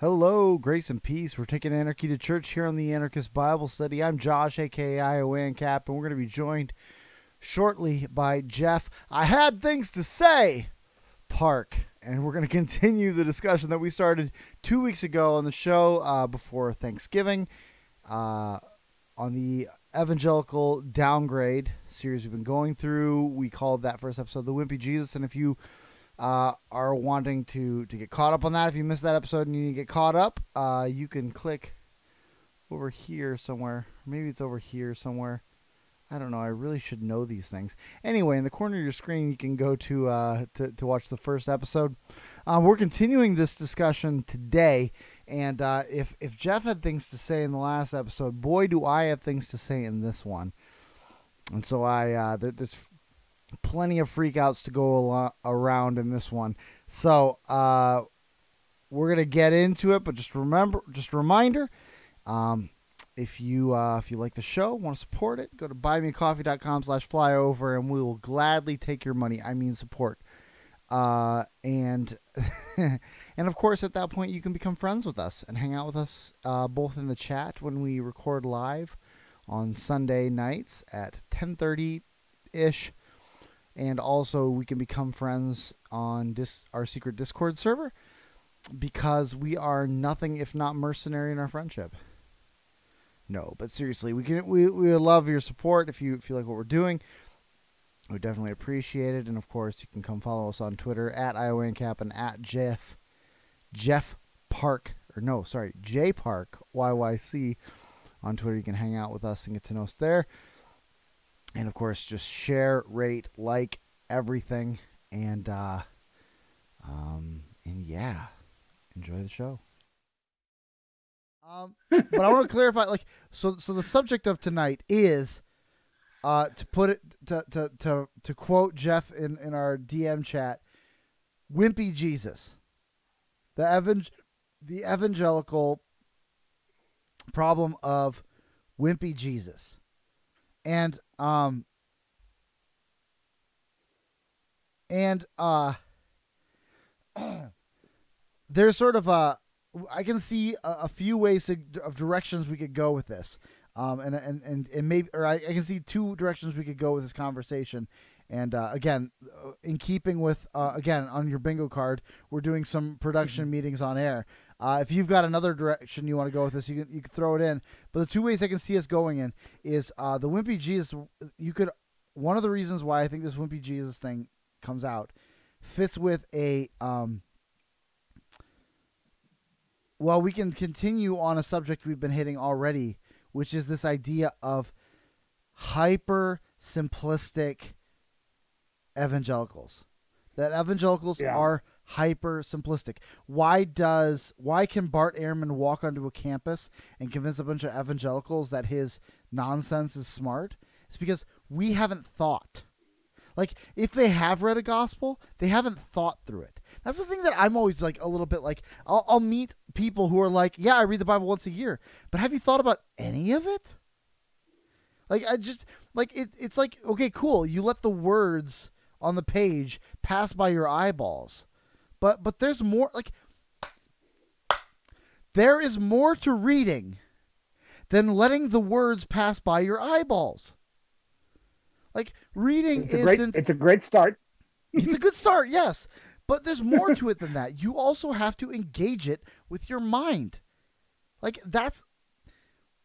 Hello, grace and peace. We're taking anarchy to church here on the Anarchist Bible Study. I'm Josh, aka Iowancap, and we're going to be joined shortly by Jeff. I had things to say, Park, and we're going to continue the discussion that we started two weeks ago on the show uh, before Thanksgiving uh, on the evangelical downgrade series we've been going through. We called that first episode the Wimpy Jesus, and if you uh, are wanting to to get caught up on that, if you missed that episode and you need to get caught up, uh, you can click over here somewhere. Maybe it's over here somewhere. I don't know. I really should know these things. Anyway, in the corner of your screen, you can go to uh, to, to watch the first episode. Um, we're continuing this discussion today, and uh, if if Jeff had things to say in the last episode, boy, do I have things to say in this one. And so I uh, there, there's plenty of freakouts to go around in this one. So uh, we're gonna get into it, but just remember, just a reminder. Um, if you uh, if you like the show, want to support it, go to buymeacoffee.com slash flyover, and we will gladly take your money. I mean support. Uh, and and of course, at that point, you can become friends with us and hang out with us uh, both in the chat when we record live on Sunday nights at 10:30 ish and also we can become friends on dis- our secret Discord server because we are nothing if not mercenary in our friendship. No, but seriously, we can we we love your support if you feel like what we're doing. We definitely appreciate it, and of course, you can come follow us on Twitter at Iowancap and at Jeff Jeff Park or no, sorry, J Park YYC on Twitter. You can hang out with us and get to know us there and of course just share rate like everything. And uh um and yeah enjoy the show. Um but i want to clarify like so so the subject of tonight is uh to put it to to to, to quote jeff in in our dm chat wimpy jesus. The evang- the evangelical problem of wimpy jesus and um and uh there's sort of a I can see a, a few ways to, of directions we could go with this. Um, and, and, and, and maybe, or I, I can see two directions we could go with this conversation. And uh, again, uh, in keeping with, uh, again, on your bingo card, we're doing some production mm-hmm. meetings on air. Uh, if you've got another direction you want to go with this, you can you can throw it in. But the two ways I can see us going in is uh, the Wimpy Jesus. You could one of the reasons why I think this Wimpy Jesus thing comes out fits with a um. Well, we can continue on a subject we've been hitting already, which is this idea of hyper simplistic evangelicals. That evangelicals yeah. are hyper simplistic. Why does why can Bart Ehrman walk onto a campus and convince a bunch of evangelicals that his nonsense is smart? It's because we haven't thought. Like if they have read a gospel, they haven't thought through it. That's the thing that I'm always like a little bit like I'll, I'll meet people who are like, yeah, I read the Bible once a year, but have you thought about any of it? Like I just like it. It's like okay, cool. You let the words on the page pass by your eyeballs, but but there's more like there is more to reading than letting the words pass by your eyeballs. Like reading it's a isn't great, it's a great start. it's a good start, yes. But there's more to it than that. You also have to engage it with your mind. Like that's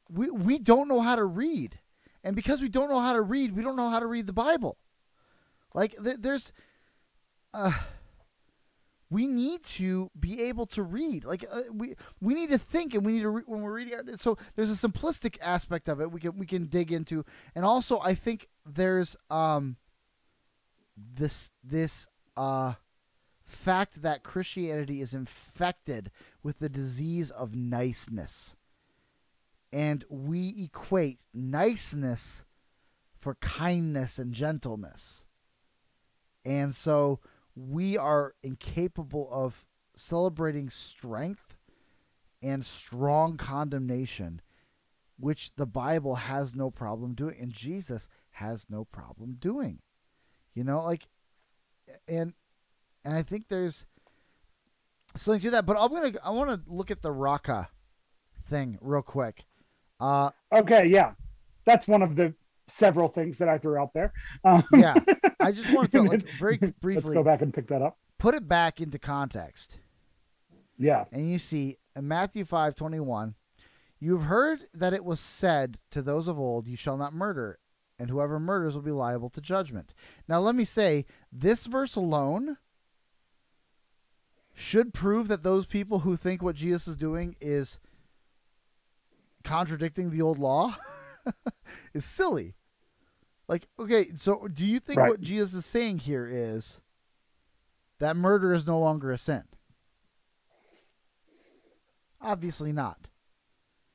we we don't know how to read. And because we don't know how to read, we don't know how to read the Bible. Like th- there's uh we need to be able to read. Like uh, we we need to think, and we need to re- when we're reading. So there's a simplistic aspect of it we can we can dig into, and also I think there's um this this uh fact that Christianity is infected with the disease of niceness, and we equate niceness for kindness and gentleness, and so we are incapable of celebrating strength and strong condemnation, which the Bible has no problem doing, and Jesus has no problem doing. You know, like, and and I think there's something to that. But I'm gonna I want to look at the Raka thing real quick. Uh, Okay, yeah, that's one of the several things that I threw out there. Um, yeah, I just wanted to like very Let's go back and pick that up. put it back into context. Yeah, and you see in Matthew five twenty one, you've heard that it was said to those of old, "You shall not murder," and whoever murders will be liable to judgment. Now, let me say, this verse alone should prove that those people who think what Jesus is doing is contradicting the old law is silly. Like, okay, so do you think Right. what Jesus is saying here is that murder is no longer a sin? Obviously not.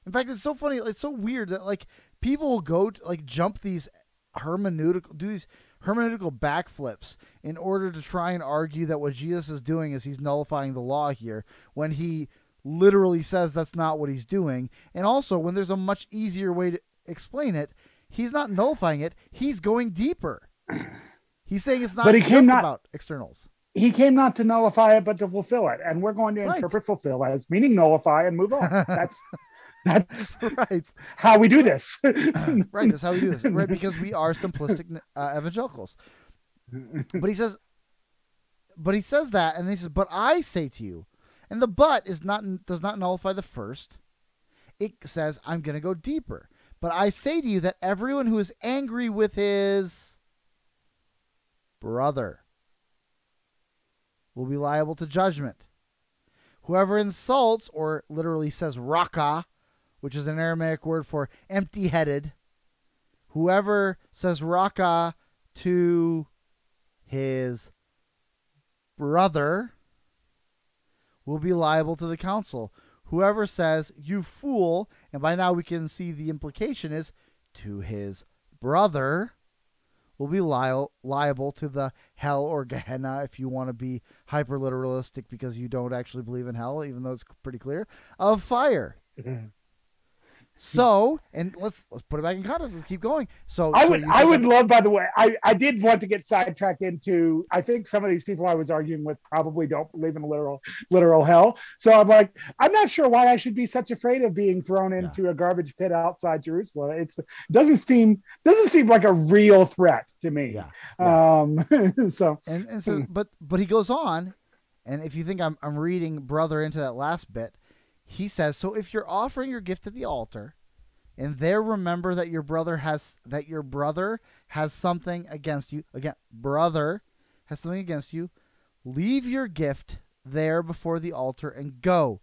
In fact, it's so funny. It's so weird that like people will go to, like jump these hermeneutical, do these hermeneutical backflips in order to try and argue that what Jesus is doing is he's nullifying the law here when he literally says that's not what he's doing. And also, when there's a much easier way to explain it, he's not nullifying it. He's going deeper. He's saying it's not But he just came not- about externals. he came not to nullify it, but to fulfill it, and we're going to Right. interpret fulfill as meaning nullify and move on. That's that's right. how we do this. right. That's how we do this. Right. Because we are simplistic uh, evangelicals. But he says, but he says that, and he says, but I say to you, and the but is not does not nullify the first. It says, I'm going to go deeper. But I say to you that everyone who is angry with his brother will be liable to judgment. Whoever insults, or literally says raka, which is an Aramaic word for empty headed, whoever says raka to his brother will be liable to the council. Whoever says, you fool, and by now we can see the implication is to his brother, will be li- liable to the hell or Gehenna if you want to be hyper literalistic because you don't actually believe in hell, even though it's pretty clear, of fire. Mm-hmm. So, and let's let's put it back in context. Let's keep going. So, I would I would that- love by the way I, I did want to get sidetracked into I think some of these people I was arguing with probably don't believe in literal literal hell so I'm like I'm not sure why I should be such afraid of being thrown Yeah. into a garbage pit outside Jerusalem it's doesn't seem doesn't seem like a real threat to me Yeah. um so and and so but but he goes on and if you think I'm I'm reading brother into that last bit he says so if you're offering your gift at the altar and there remember that your brother has that your brother has something against you again brother has something against you leave your gift there before the altar and go.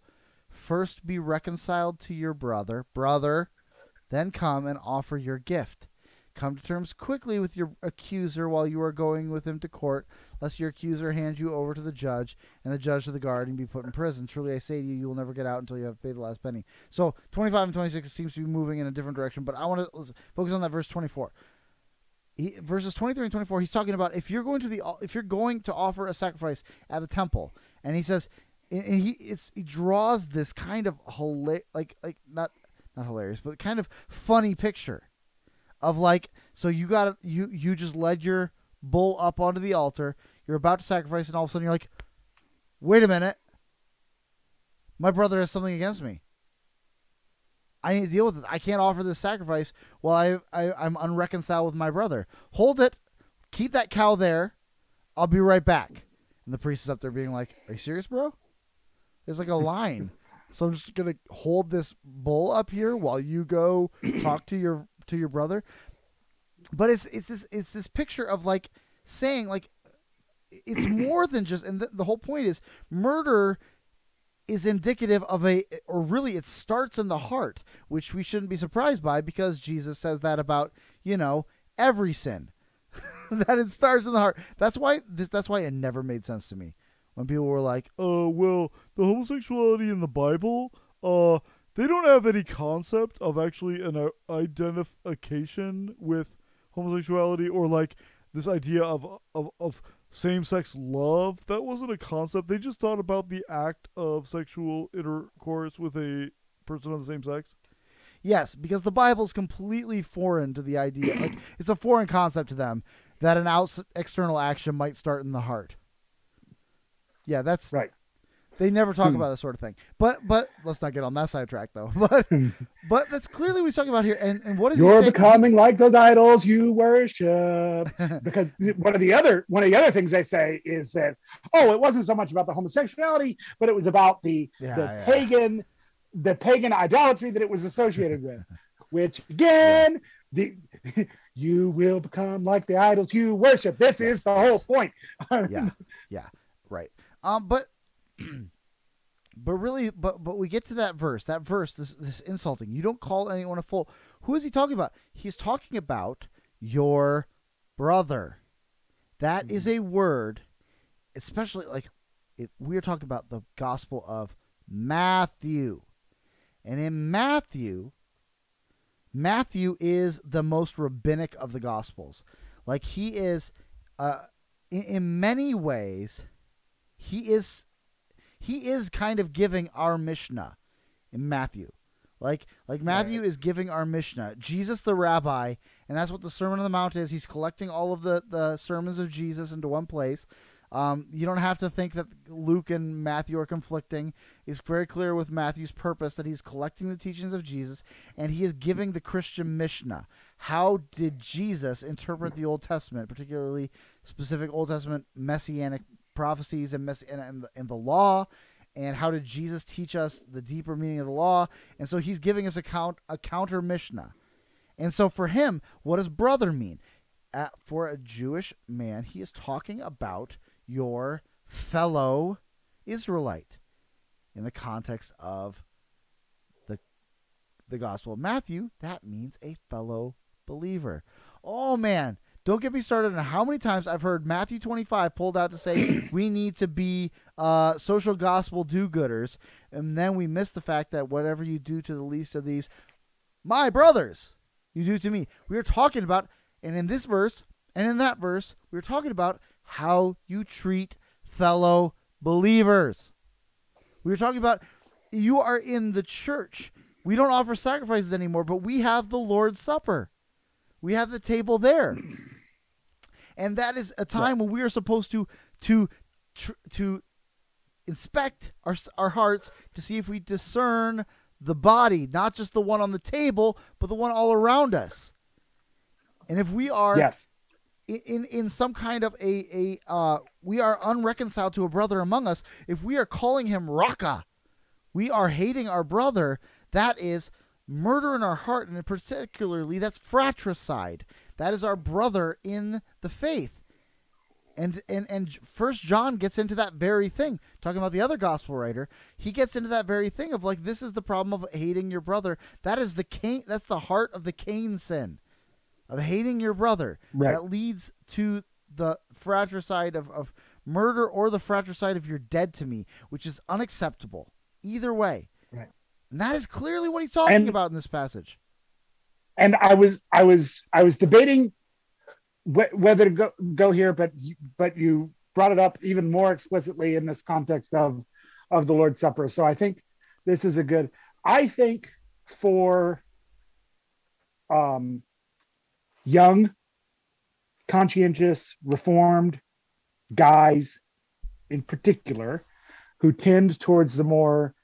First be reconciled to your brother brother then come and offer your gift Come to terms quickly with your accuser while you are going with him to court, lest your accuser hand you over to the judge, and the judge to the guard, and be put in prison. Truly, I say to you, you will never get out until you have paid the last penny. So, 25 and 26 seems to be moving in a different direction, but I want to focus on that verse 24. He, verses 23 and 24, he's talking about if you're going to the if you're going to offer a sacrifice at the temple, and he says, and he it's he draws this kind of hila- like like not not hilarious, but kind of funny picture of like so you got you you just led your bull up onto the altar. You're about to sacrifice and all of a sudden you're like wait a minute. My brother has something against me. I need to deal with this. I can't offer this sacrifice while I, I i'm unreconciled with my brother. Hold it. Keep that cow there. I'll be right back. And the priest is up there being like are you serious bro? There's like a line. So i'm just gonna hold this bull up here while you go talk to your to your brother. But it's it's this it's this picture of like saying like it's more than just and the, the whole point is murder is indicative of a or really it starts in the heart which we shouldn't be surprised by because jesus says that about you know every sin. That it starts in the heart. That's why this that's why it never made sense to me. When people were like oh well the homosexuality in the bible uh they don't have any concept of actually an uh, identification with homosexuality or like this idea of of, of same-sex love. That wasn't a concept. They just thought about the act of sexual intercourse with a person of the same sex. Yes because the bible's completely foreign to the idea. Like it's a foreign concept to them that an outs external action might start in the heart. Yeah that's right They never talk Hmm. about this sort of thing. But but let's not get on that sidetrack though. But but that's clearly what he's talking about here. And and what is You're becoming like those idols you worship. because one of the other one of the other things they say is that oh, it wasn't so much about the homosexuality, but it was about the Yeah, the yeah. pagan the pagan idolatry that it was associated with. Which again, the you will become like the idols you worship. This Yes, is the whole point. yeah yeah right um but but really but but we get to that verse. That verse this this insulting. You don't call anyone a fool. Who is he talking about? He's talking about your brother. That is a word especially like if we're talking about the gospel of matthew. And in matthew matthew is the most rabbinic of the gospels. Like he is uh in, in many ways, he is he is kind of giving our Mishnah in Matthew. Like like Matthew is giving our Mishnah. Jesus the rabbi, and that's what the Sermon on the Mount is. He's collecting all of the, the sermons of Jesus into one place. Um, you don't have to think that Luke and Matthew are conflicting. It's very clear with Matthew's purpose that he's collecting the teachings of Jesus and he is giving the Christian Mishnah. How did Jesus interpret the Old Testament, particularly specific Old Testament messianic prophecies and, mess- and, and, the, and the law? And how did Jesus teach us the deeper meaning of the law? And so he's giving us a, count, a counter Mishnah. And so for him, what does brother mean? Uh, for a Jewish man, he is talking about your fellow Israelite in the context of the the Gospel of Matthew. That means a fellow believer. Oh man, don't get me started on how many times I've heard Matthew 25 pulled out to say we need to be uh, social gospel do-gooders, and then we miss the fact that whatever you do to the least of these, my brothers, you do to me. We are talking about, and in this verse and in that verse, we are talking about how you treat fellow believers. We were talking about you are in the church. We don't offer sacrifices anymore, but we have the Lord's Supper. We have the table there. And that is a time when we are supposed to to tr- to inspect our our hearts to see if we discern the body, not just the one on the table, but the one all around us. And if we are Yes. in in, in some kind of a a uh, we are unreconciled to a brother among us. If we are calling him Raka, we are hating our brother. That is murder in our heart, and particularly that's fratricide. That is our brother in the faith. And and and First John gets into that very thing, talking about the other gospel writer. He gets into that very thing of like this is the problem of hating your brother. That is the Cain. That's the heart of the Cain sin, of hating your brother. Right. That leads to the fratricide of, of murder or the fratricide of you're dead to me, which is unacceptable. Either way. Right. And that is clearly what he's talking And- about in this passage. And I was I was I was debating wh- whether to go go here, but you- but you brought it up even more explicitly in this context of of the Lord's Supper. So I think this is a good. I think for um, young, conscientious, reformed guys, in particular, who tend towards the more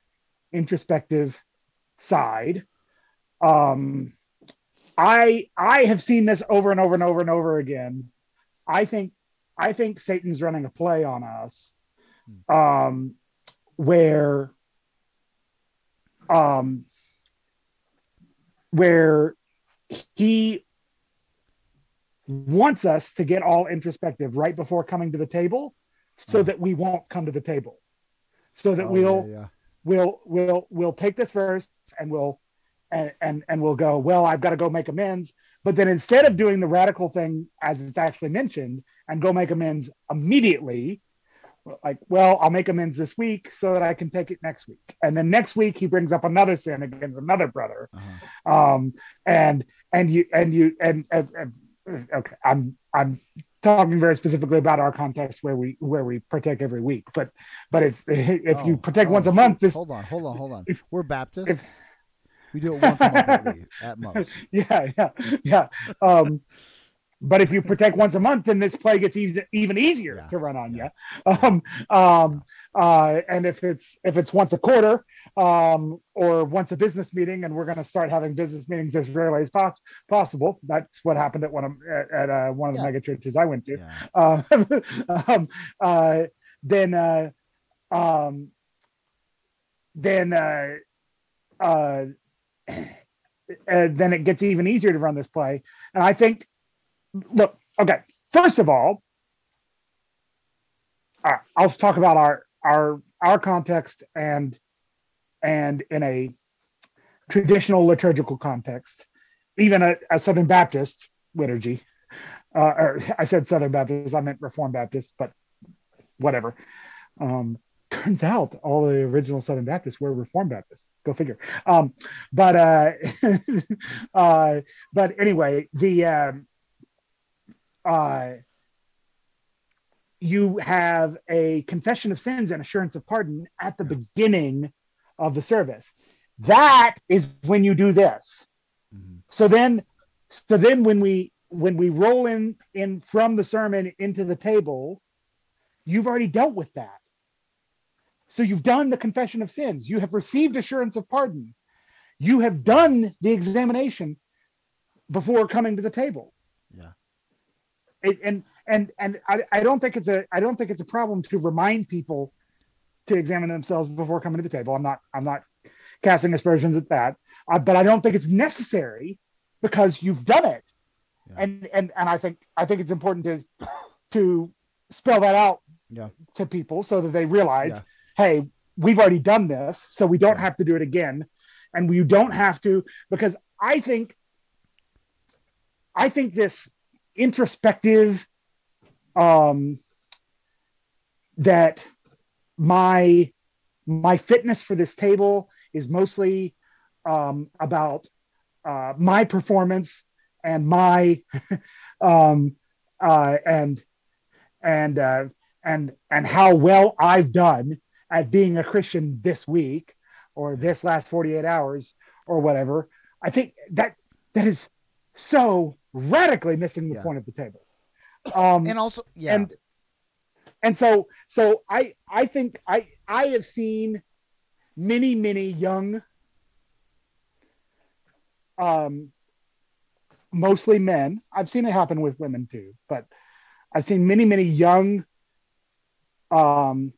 introspective side. Um, I I have seen this over and over and over and over again. I think I think Satan's running a play on us, um, where um, where he wants us to get all introspective right before coming to the table, so Uh. that we won't come to the table, so that Oh, we'll yeah, yeah. we'll we'll we'll take this verse and we'll and and and we'll go well i've got to go make amends but then instead of doing the radical thing as it's actually mentioned and go make amends immediately like well i'll make amends this week so that i can take it next week and then next week he brings up another sin against another brother Uh-huh. um and and you and you and, and, and okay i'm i'm talking very specifically about our context where we where we partake every week but but if if you Oh, partake oh, once a month this Hold on, hold on, hold on. if- We're Baptists. if- we do it once a month at, least, at most. yeah yeah yeah um But if you protect once a month, then this play gets easy, even easier Yeah. to run on Yeah. you. Um, um, uh, and if it's if it's once a quarter um, or once a business meeting, and we're going to start having business meetings as rarely as pos- possible. That's what happened at one of at, at uh, one of the Yeah. mega churches I went to. Yeah. Uh, um, uh, then uh, um, then uh, uh, then it gets even easier to run this play. And I think, look, okay, first of all, uh, I'll talk about our our our context and and in a traditional liturgical context, even a, a Southern Baptist liturgy. Uh, or I said Southern Baptist, I meant Reformed Baptist, but whatever. Um, turns out all the original Southern Baptists were Reformed Baptists. Go figure. Um, but uh, uh, but anyway, the um, uh, you have a confession of sins and assurance of pardon at the beginning of the service. That is when you do this. Mhm. So then, so then when we when we roll in in from the sermon into the table, you've already dealt with that. So you've done the confession of sins. You have received assurance of pardon. You have done the examination before coming to the table. Yeah. It, and and and I, I don't think it's a I don't think it's a problem to remind people to examine themselves before coming to the table. I'm not I'm not casting aspersions at that, uh, but I don't think it's necessary because you've done it. Yeah. And and and I think I think it's important to to spell that out Yeah. to people so that they realize, Yeah. Hey, we've already done this, so we don't have to do it again, and we don't have to because I think I think this introspective um that my my fitness for this table is mostly um about uh my performance and my um uh and and uh and and how well I've done at being a Christian this week or this last 48 hours or whatever I think that that is so radically missing the Yeah. point of the table um And also, yeah. and and so so i i think i i have seen many many young um mostly men i've seen it happen with women too but i've seen many many young um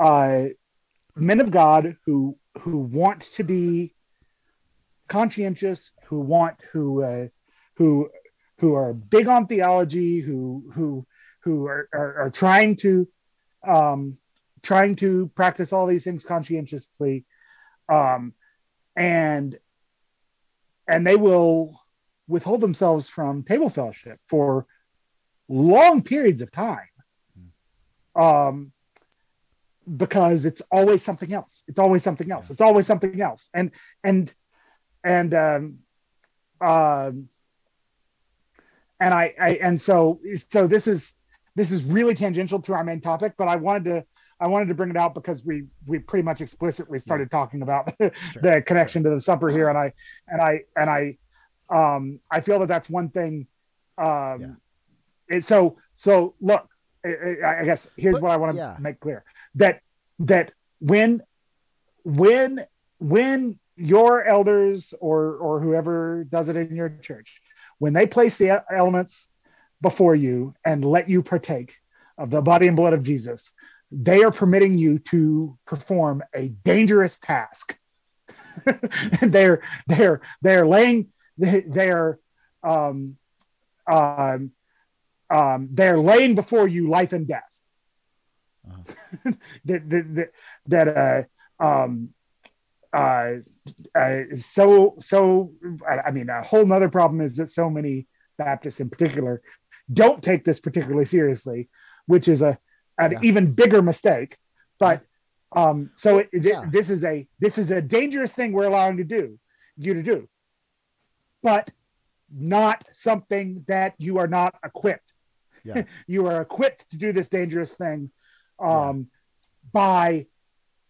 uh men of god who who want to be conscientious who want who uh, who who are big on theology, who who who are, are, are trying to um, trying to practice all these things conscientiously, um, and and they will withhold themselves from table fellowship for long periods of time, um, because it's always something else. It's always something else. It's always something else, and and and um, um, and I, I and so so this is this is really tangential to our main topic, but I wanted to I wanted to bring it out because we we pretty much explicitly started talking about the connection to the supper here, and I and I and I um I feel that that's one thing. Um, Yeah. it- so so look, I, I- I guess here's But- what I want to yeah. make clear that that when when when your elders or or whoever does it in your church when they place the elements before you and let you partake of the body and blood of Jesus they are permitting you to perform a dangerous task. They're they're they're laying they, they're um um um they're laying before you life and death Uh-huh. that that that, uh um uh, uh so so I, I mean a whole nother problem is that so many baptists in particular don't take this particularly seriously which is a an Yeah. even bigger mistake but um so it, it- Yeah. this is a this is a dangerous thing we're allowing to do you to do but not something that you are not equipped Yeah. you are equipped to do this dangerous thing um by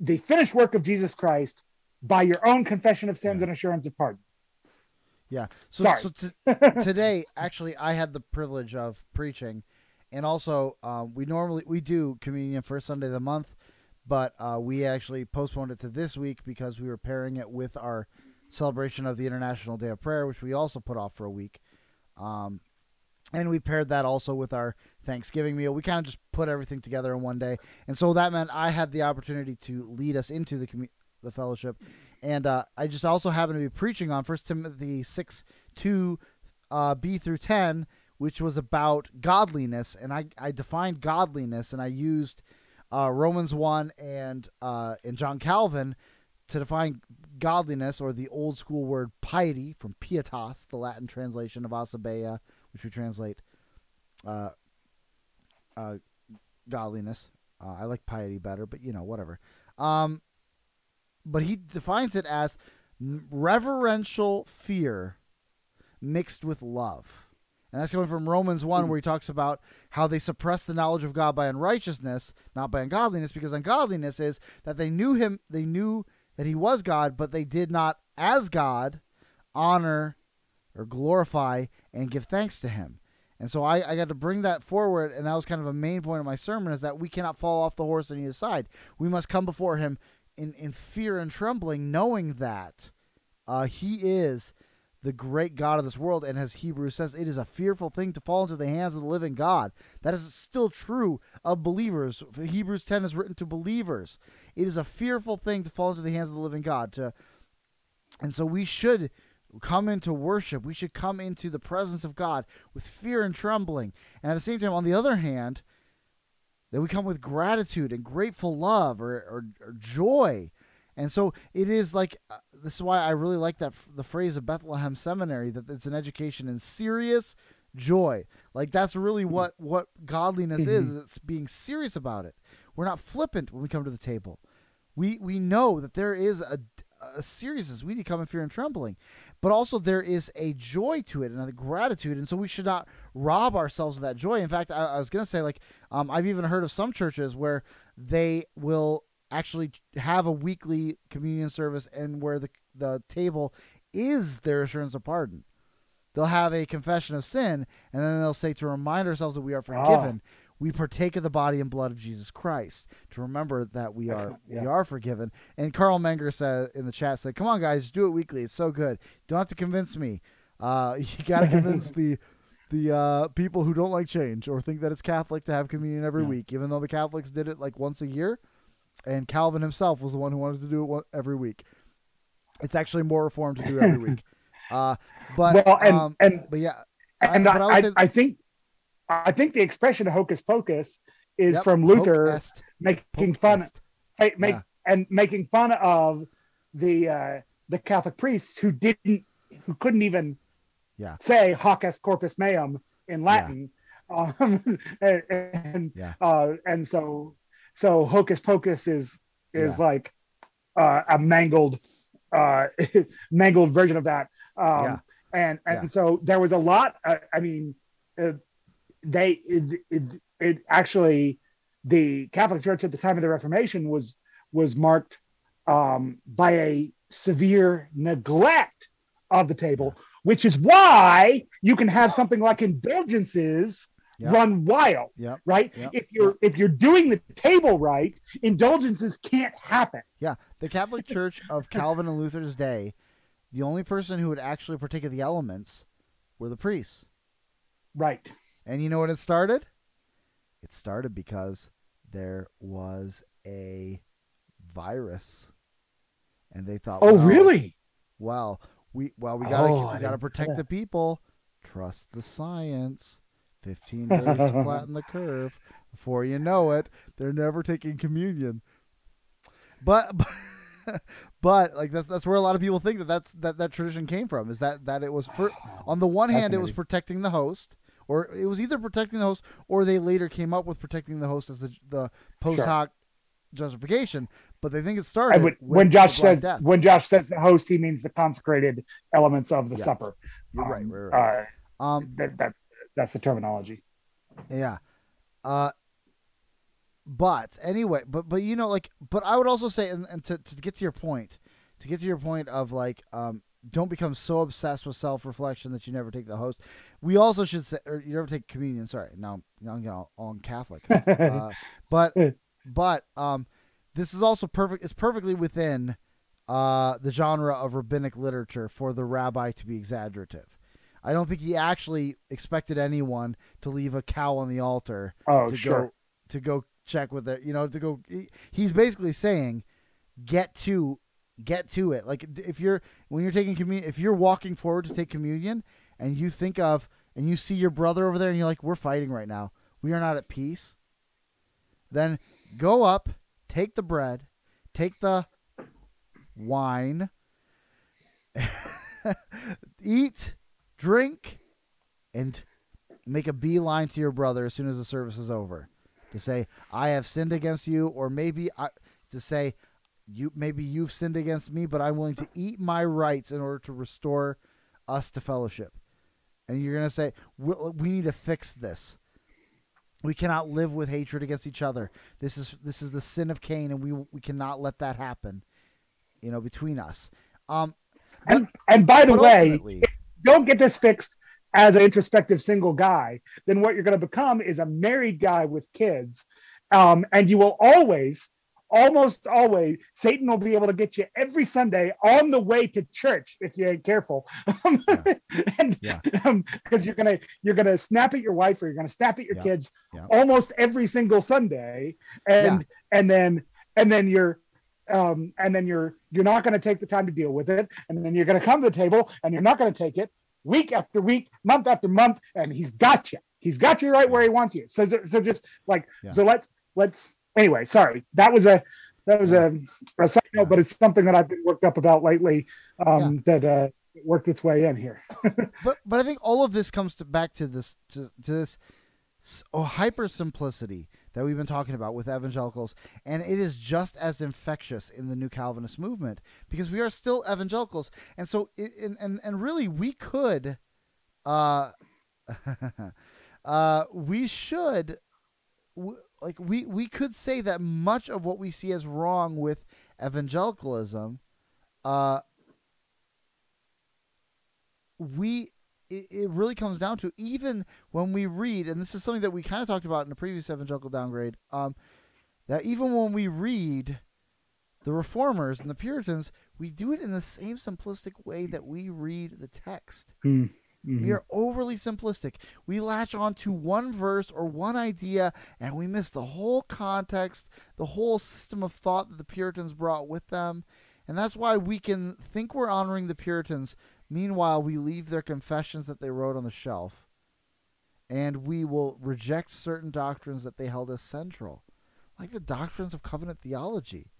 the finished work of Jesus Christ by your own confession of sins Yeah. and assurance of pardon. Yeah. So, Sorry. so t- today, actually, I had the privilege of preaching, and also um, we normally we do communion first Sunday of the month, but uh, we actually postponed it to this week because we were pairing it with our celebration of the International Day of Prayer, which we also put off for a week. Um, and we paired that also with our Thanksgiving meal. We kind of just put everything together in one day, and so that meant I had the opportunity to lead us into the commu- the fellowship, and uh, I just also happened to be preaching on First Timothy six two, uh, B through ten, which was about godliness, and I I defined godliness, and I used uh, Romans one and uh, and John Calvin to define godliness, or the old school word piety from pietas, the Latin translation of eusebeia, which we translate uh, uh, godliness. Uh, I like piety better, but you know, whatever. Um, but he defines it as reverential fear mixed with love. And that's coming from Romans 1, where he talks about how they suppress the knowledge of God by unrighteousness, not by ungodliness, because ungodliness is that they knew him, they knew that he was God, but they did not, as God, honor or glorify and give thanks to him. And so I, I got to bring that forward, and that was kind of a main point of my sermon is that we cannot fall off the horse on either side. We must come before him in, in fear and trembling, knowing that uh, he is the great God of this world. And as Hebrews says, it is a fearful thing to fall into the hands of the living God. That is still true of believers. Hebrews 10 is written to believers. It is a fearful thing to fall into the hands of the living God. To, and so we should come into worship. We should come into the presence of God with fear and trembling. And at the same time, on the other hand, that we come with gratitude and grateful love or, or, or joy. And so it is like uh, this is why I really like that the phrase of Bethlehem Seminary that it's an education in serious joy. Like that's really what what godliness is. It's being serious about it. We're not flippant when we come to the table. We we know that there is a a seriousness. We need to come in fear and trembling, but also there is a joy to it and a gratitude, and so we should not rob ourselves of that joy. In fact, I, I was gonna say like um, I've even heard of some churches where they will actually have a weekly communion service and where the the table is their assurance of pardon. They'll have a confession of sin, and then they'll say to remind ourselves that we are forgiven. Oh we partake of the body and blood of Jesus Christ to remember that we are yeah. we are forgiven. And Carl Menger said in the chat said, "Come on, guys, do it weekly. It's so good. Don't have to convince me. Uh, you got to convince the." The uh, people who don't like change or think that it's Catholic to have communion every yeah. week, even though the Catholics did it like once a year, and Calvin himself was the one who wanted to do it every week. It's actually more reformed to do every week. Uh, but well, and, um, and but yeah, and I, I, I, I, think I think the expression hocus pocus is yep. from Luther making fun, make, yeah. and making fun of the uh, the Catholic priests who didn't, who couldn't even yeah. say hoc est corpus meum in Latin, yeah. um, and and, yeah. uh, and so so hocus pocus is is like uh, a mangled uh, mangled version of that. Um, and and so there was a lot. Uh, I mean, uh, they it, it, it, actually the Catholic Church at the time of the Reformation was was marked um, by a severe neglect of the table, which is why you can have something like indulgences yep. run wild, yep. right? Yep. If you're if you're doing the table right, indulgences can't happen. Yeah, the Catholic Church of Calvin and Luther's day, the only person who would actually partake of the elements were the priests. Right. And you know what it started? It started because there was a virus, and they thought, "Oh, well, really? Well, we well we gotta oh, we gotta protect the people. Trust the science. Fifteen days to flatten the curve. Before you know it, they're never taking communion. But." but but like that's that's where a lot of people think that that's that that tradition came from is that that it was for on the one hand it was protecting the host or it was either protecting the host or they later came up with protecting the host as the, the post hoc sure. justification. But they think it started when, when Josh says Death. when Josh says the host, he means the consecrated elements of the yeah. supper. You're um, right, right, right. Uh, um, that, that's that's the terminology. Yeah. Uh, but anyway, but but you know, like, but I would also say, and, and to to get to your point, to get to your point of like, um, don't become so obsessed with self-reflection that you never take the host. We also should say, or you never take communion. Sorry, now, now I'm getting all, all Catholic. uh, but but um, this is also perfect. It's perfectly within uh, the genre of rabbinic literature for the rabbi to be exaggerative. I don't think he actually expected anyone to leave a cow on the altar oh, to sure. go to go check with it. You know, to go. He, he's basically saying, get to get to it. Like if you're when you're taking communion, if you're walking forward to take communion, and you think of and you see your brother over there, and you're like, we're fighting right now. We are not at peace. Then go up, take the bread, take the wine, eat, drink, and make a beeline to your brother as soon as the service is over to say, I have sinned against you, or maybe I, to say, you maybe you've sinned against me, but I'm willing to eat my rights in order to restore us to fellowship. And you're going to say, we, we need to fix this. We cannot live with hatred against each other. This is this is the sin of Cain, and we we cannot let that happen. You know, between us. Um, and and by the way, don't get this fixed as an introspective single guy, then what you're going to become is a married guy with kids, um, and you will always, almost always, Satan will be able to get you every Sunday on the way to church if you ain't careful, and Yeah. because you're gonna you're gonna snap at your wife or you're gonna snap at your Yeah. kids almost every single Sunday, and and then and then you're um, and then you're you're not going to take the time to deal with it, and then you're going to come to the table and you're not going to take it week after week, month after month, and he's got you. He's got you right where he wants you. So so just like so let's let's anyway. Sorry, that was a that was a, a side note, but it's something that I've been worked up about lately um, that uh, worked its way in here. but but I think all of this comes to back to this to, to this oh, hyper simplicity that we've been talking about with evangelicals, and it is just as infectious in the New Calvinist movement because we are still evangelicals, and so it, and, and and really we could, uh, uh, we should. w- Like we, we could say that much of what we see as wrong with evangelicalism, uh, we it, it really comes down to even when we read, and this is something that we kind of talked about in the previous evangelical downgrade, um, that even when we read the reformers and the Puritans, we do it in the same simplistic way that we read the text. We mm-hmm. are overly simplistic. We latch on to one verse or one idea and we miss the whole context, the whole system of thought that the Puritans brought with them. And that's why we can think we're honoring the Puritans. Meanwhile, we leave their confessions that they wrote on the shelf. And we will reject certain doctrines that they held as central, like the doctrines of covenant theology.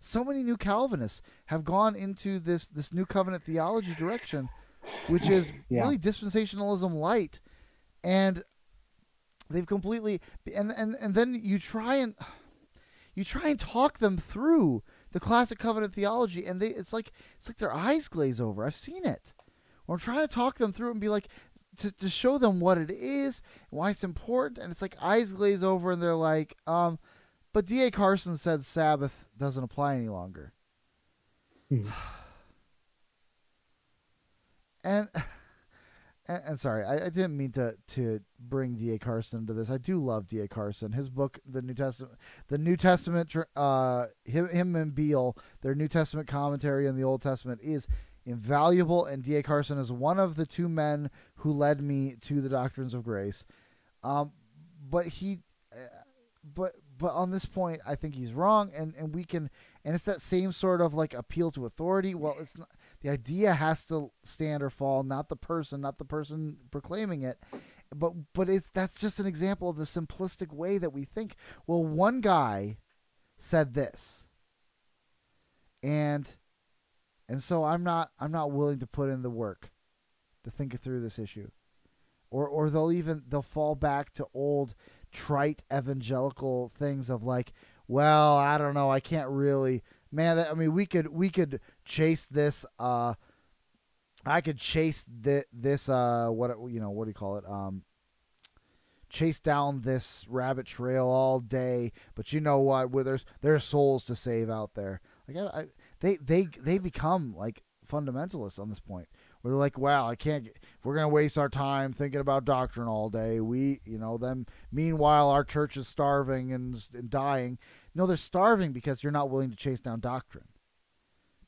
So many new Calvinists have gone into this, this new covenant theology direction which is Yeah. really dispensationalism light and they've completely and, and and then you try and you try and talk them through the classic covenant theology and they it's like it's like their eyes glaze over i've seen it or i'm trying to talk them through and be like to, to show them what it is why it's important and it's like eyes glaze over and they're like um but D.A. Carson said sabbath doesn't apply any longer Hmm. and, and and sorry, I, I didn't mean to to bring D.A. Carson into this. I do love D.A. Carson. His book, the New Testament, the New Testament, uh, him, him and Beale, their New Testament commentary on the Old Testament is invaluable. And D.A. Carson is one of the two men who led me to the doctrines of grace. Um, but he, uh, but but on this point, I think he's wrong, and and we can, and it's that same sort of like appeal to authority. Well, it's not the idea has to stand or fall, not the person, not the person proclaiming it. But but it's that's just an example of the simplistic way that we think. Well, one guy said this. And and so I'm not I'm not willing to put in the work to think through this issue. Or or they'll even they'll fall back to old trite evangelical things of like, well, I don't know, I can't really man that, i mean we could we could chase this uh i could chase thi- this uh what you know what do you call it um chase down this rabbit trail all day but you know what where there's there's souls to save out there like I, I, they they they become like fundamentalists on this point. Where they're like, wow I can't. We're to waste our time thinking about doctrine all day. We, you know, them. Meanwhile, our church is starving and, and dying. No, they're starving because you're not willing to chase down doctrine.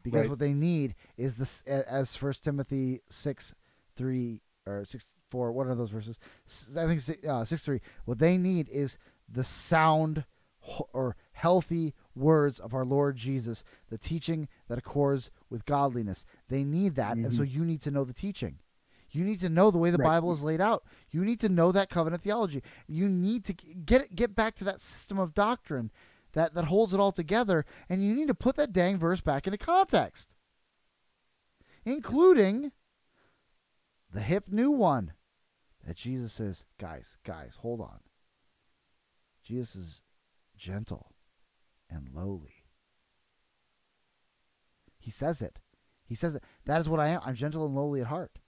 Because Right. what they need is this, as First Timothy six three or six four. What are those verses? I think si- uh, six three. What they need is the sound or healthy words of our Lord Jesus, the teaching that accords with godliness. They need that, and so you need to know the teaching. You need to know the way the Right. Bible is laid out. You need to know that covenant theology. You need to get get back to that system of doctrine that that holds it all together, and you need to put that dang verse back into context, including the hip new one that Jesus says, guys, guys, hold on. Jesus is gentle and lowly. He says it. He says it. That is what I am. I'm gentle and lowly at heart.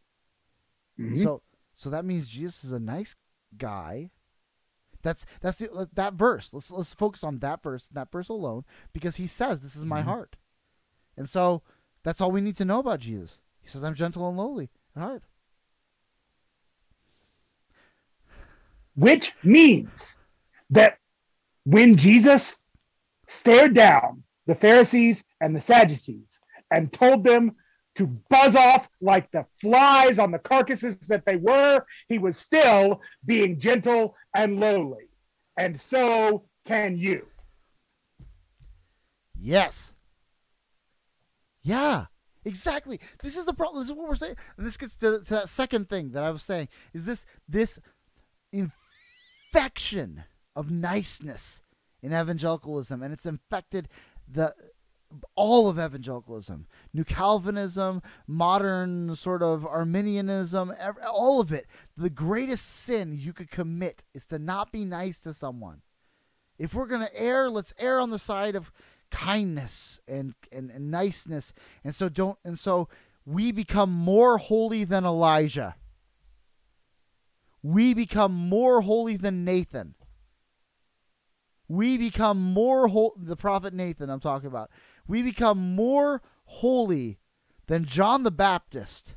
Mhm. So so that means Jesus is a nice guy. That's that's the, that verse. Let's let's focus on that verse, that verse alone, because he says, "This is my Mhm. heart," and so that's all we need to know about Jesus. He says, "I'm gentle and lowly at heart." which means that when Jesus stared down the Pharisees and the Sadducees and told them to buzz off like the flies on the carcasses that they were, he was still being gentle and lowly. And so can you. Yes. Yeah. Exactly. This is the problem. This is what we're saying. And this gets to, to that second thing that I was saying. Is this this infection of niceness in evangelicalism, and it's infected the all of evangelicalism, New Calvinism, modern sort of Arminianism, all of it. The greatest sin you could commit is to not be nice to someone. If we're gonna err, let's err on the side of kindness and, and, and niceness. And so don't and so we become more holy than Elijah. We become more holy than Nathan. We become more holy the prophet Nathan I'm talking about. We become more holy than John the Baptist.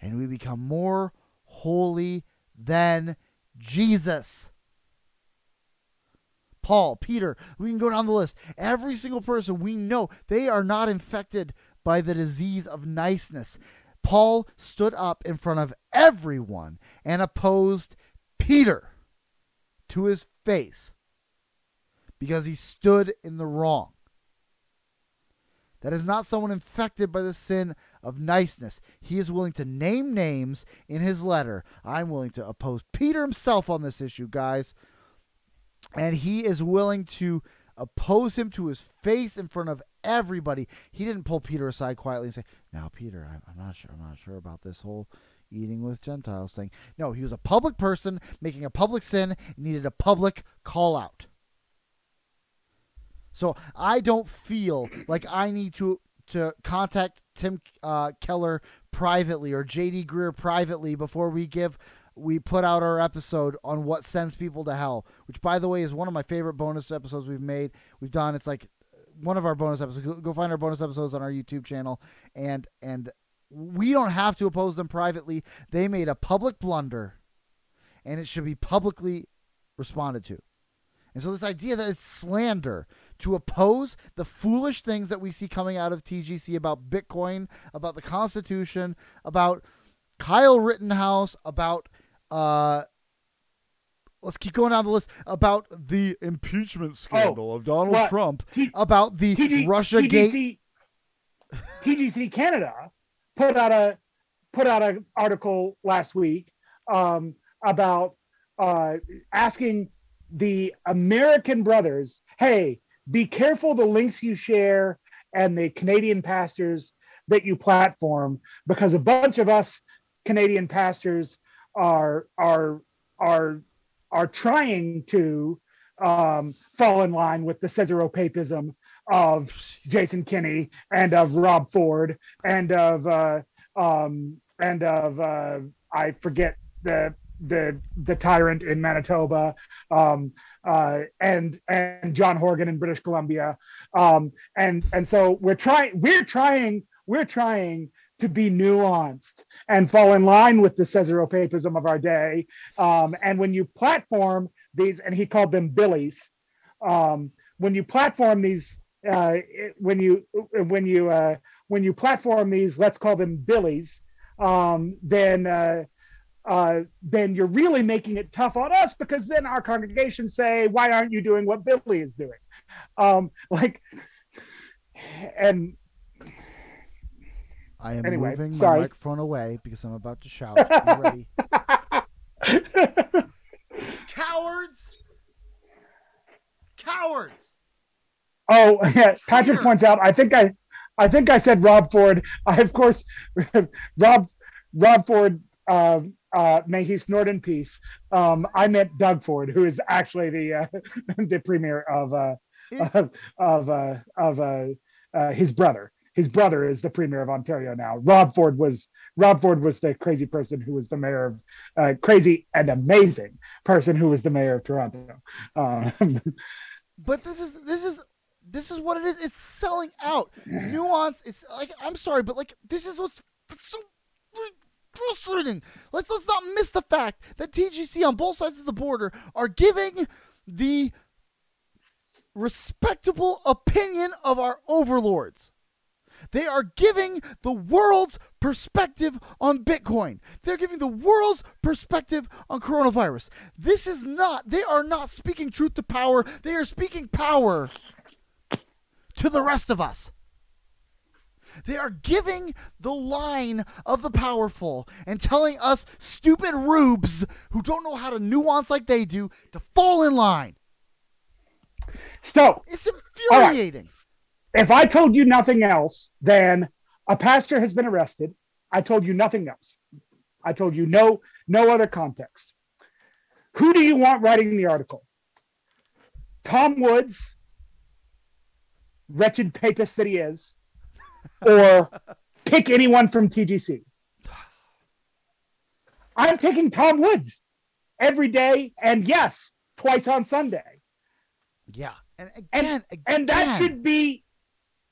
And we become more holy than Jesus. Paul, Peter, we can go down the list. Every single person we know, they are not infected by the disease of niceness. Paul stood up in front of everyone and opposed Peter to his face because he stood in the wrong. That is not someone infected by the sin of niceness. He is willing to name names in his letter. I'm willing to oppose Peter himself on this issue, guys and he is willing to oppose him to his face in front of everybody. He didn't pull Peter aside quietly and say, "Now, Peter, I'm, not sure. I'm not sure about this whole eating with Gentiles thing." No, he was a public person making a public sin, needed a public call out. So I don't feel like I need to to contact Tim uh, Keller privately or JD Greear privately before we give we put out our episode on what sends people to hell, which by the way is one of my favorite bonus episodes we've made. We've done it's like one of our bonus episodes. Go, go find our bonus episodes on our YouTube channel, and and we don't have to oppose them privately. They made a public blunder, and it should be publicly responded to. And so this idea that it's slander to oppose the foolish things that we see coming out of TGC about Bitcoin, about the Constitution, about Kyle Rittenhouse, about uh let's keep going down the list about the impeachment scandal of Donald? Trump, T- about the TG Russia Gate. TGC, TGC Canada put out a put out an article last week um, about uh, asking the American brothers, "Hey, be careful the links you share and the Canadian pastors that you platform, because a bunch of us Canadian pastors are are are are trying to um, fall in line with the Caesaropapism of Jason Kenney and of Rob Ford and of uh, um, and of uh, I forget the the the tyrant in Manitoba um, uh, and and John Horgan in British Columbia um, and and so we're trying we're trying we're trying to be nuanced and fall in line with the Caesaropapism of our day. Um, and when you platform these, and he called them billies, um, when you platform these, uh, when you when you uh, when you platform these, let's call them billies, um, then uh, uh, then you're really making it tough on us because then our congregations say, why aren't you doing what Billy is doing? Um, like, and I am Anyway, moving sorry. my microphone away because I'm about to shout. Be ready. Cowards! Cowards! Oh, yeah. Patrick Traitor. points out. I think I, I think I said Rob Ford. I of course, Rob, Rob Ford. Uh, uh, may he snort in peace. Um, I meant Doug Ford, who is actually the uh, the premier of uh, of of uh, of uh, uh, his brother. His brother is the premier of Ontario now. Rob Ford was Rob Ford was the crazy person who was the mayor of uh, crazy and amazing person who was the mayor of Toronto. Um, But this is this is this is what it is. It's selling out. Nuance. It's like I'm sorry, but like this is what's so frustrating. Let's let's not miss the fact that TGC on both sides of the border are giving the respectable opinion of our overlords. They are giving the world's perspective on Bitcoin. They're giving the world's perspective on coronavirus. This is not, they are not speaking truth to power. They are speaking power to the rest of us. They are giving the line of the powerful and telling us stupid rubes who don't know how to nuance like they do to fall in line. so It's infuriating. if I told you nothing else, then a pastor has been arrested. I told you nothing else. I told you no no other context. Who do you want writing the article? Tom Woods, wretched papist that he is, or pick anyone from TGC. I'm taking Tom Woods every day, and yes, twice on Sunday. Yeah. And And- again, again, And that should be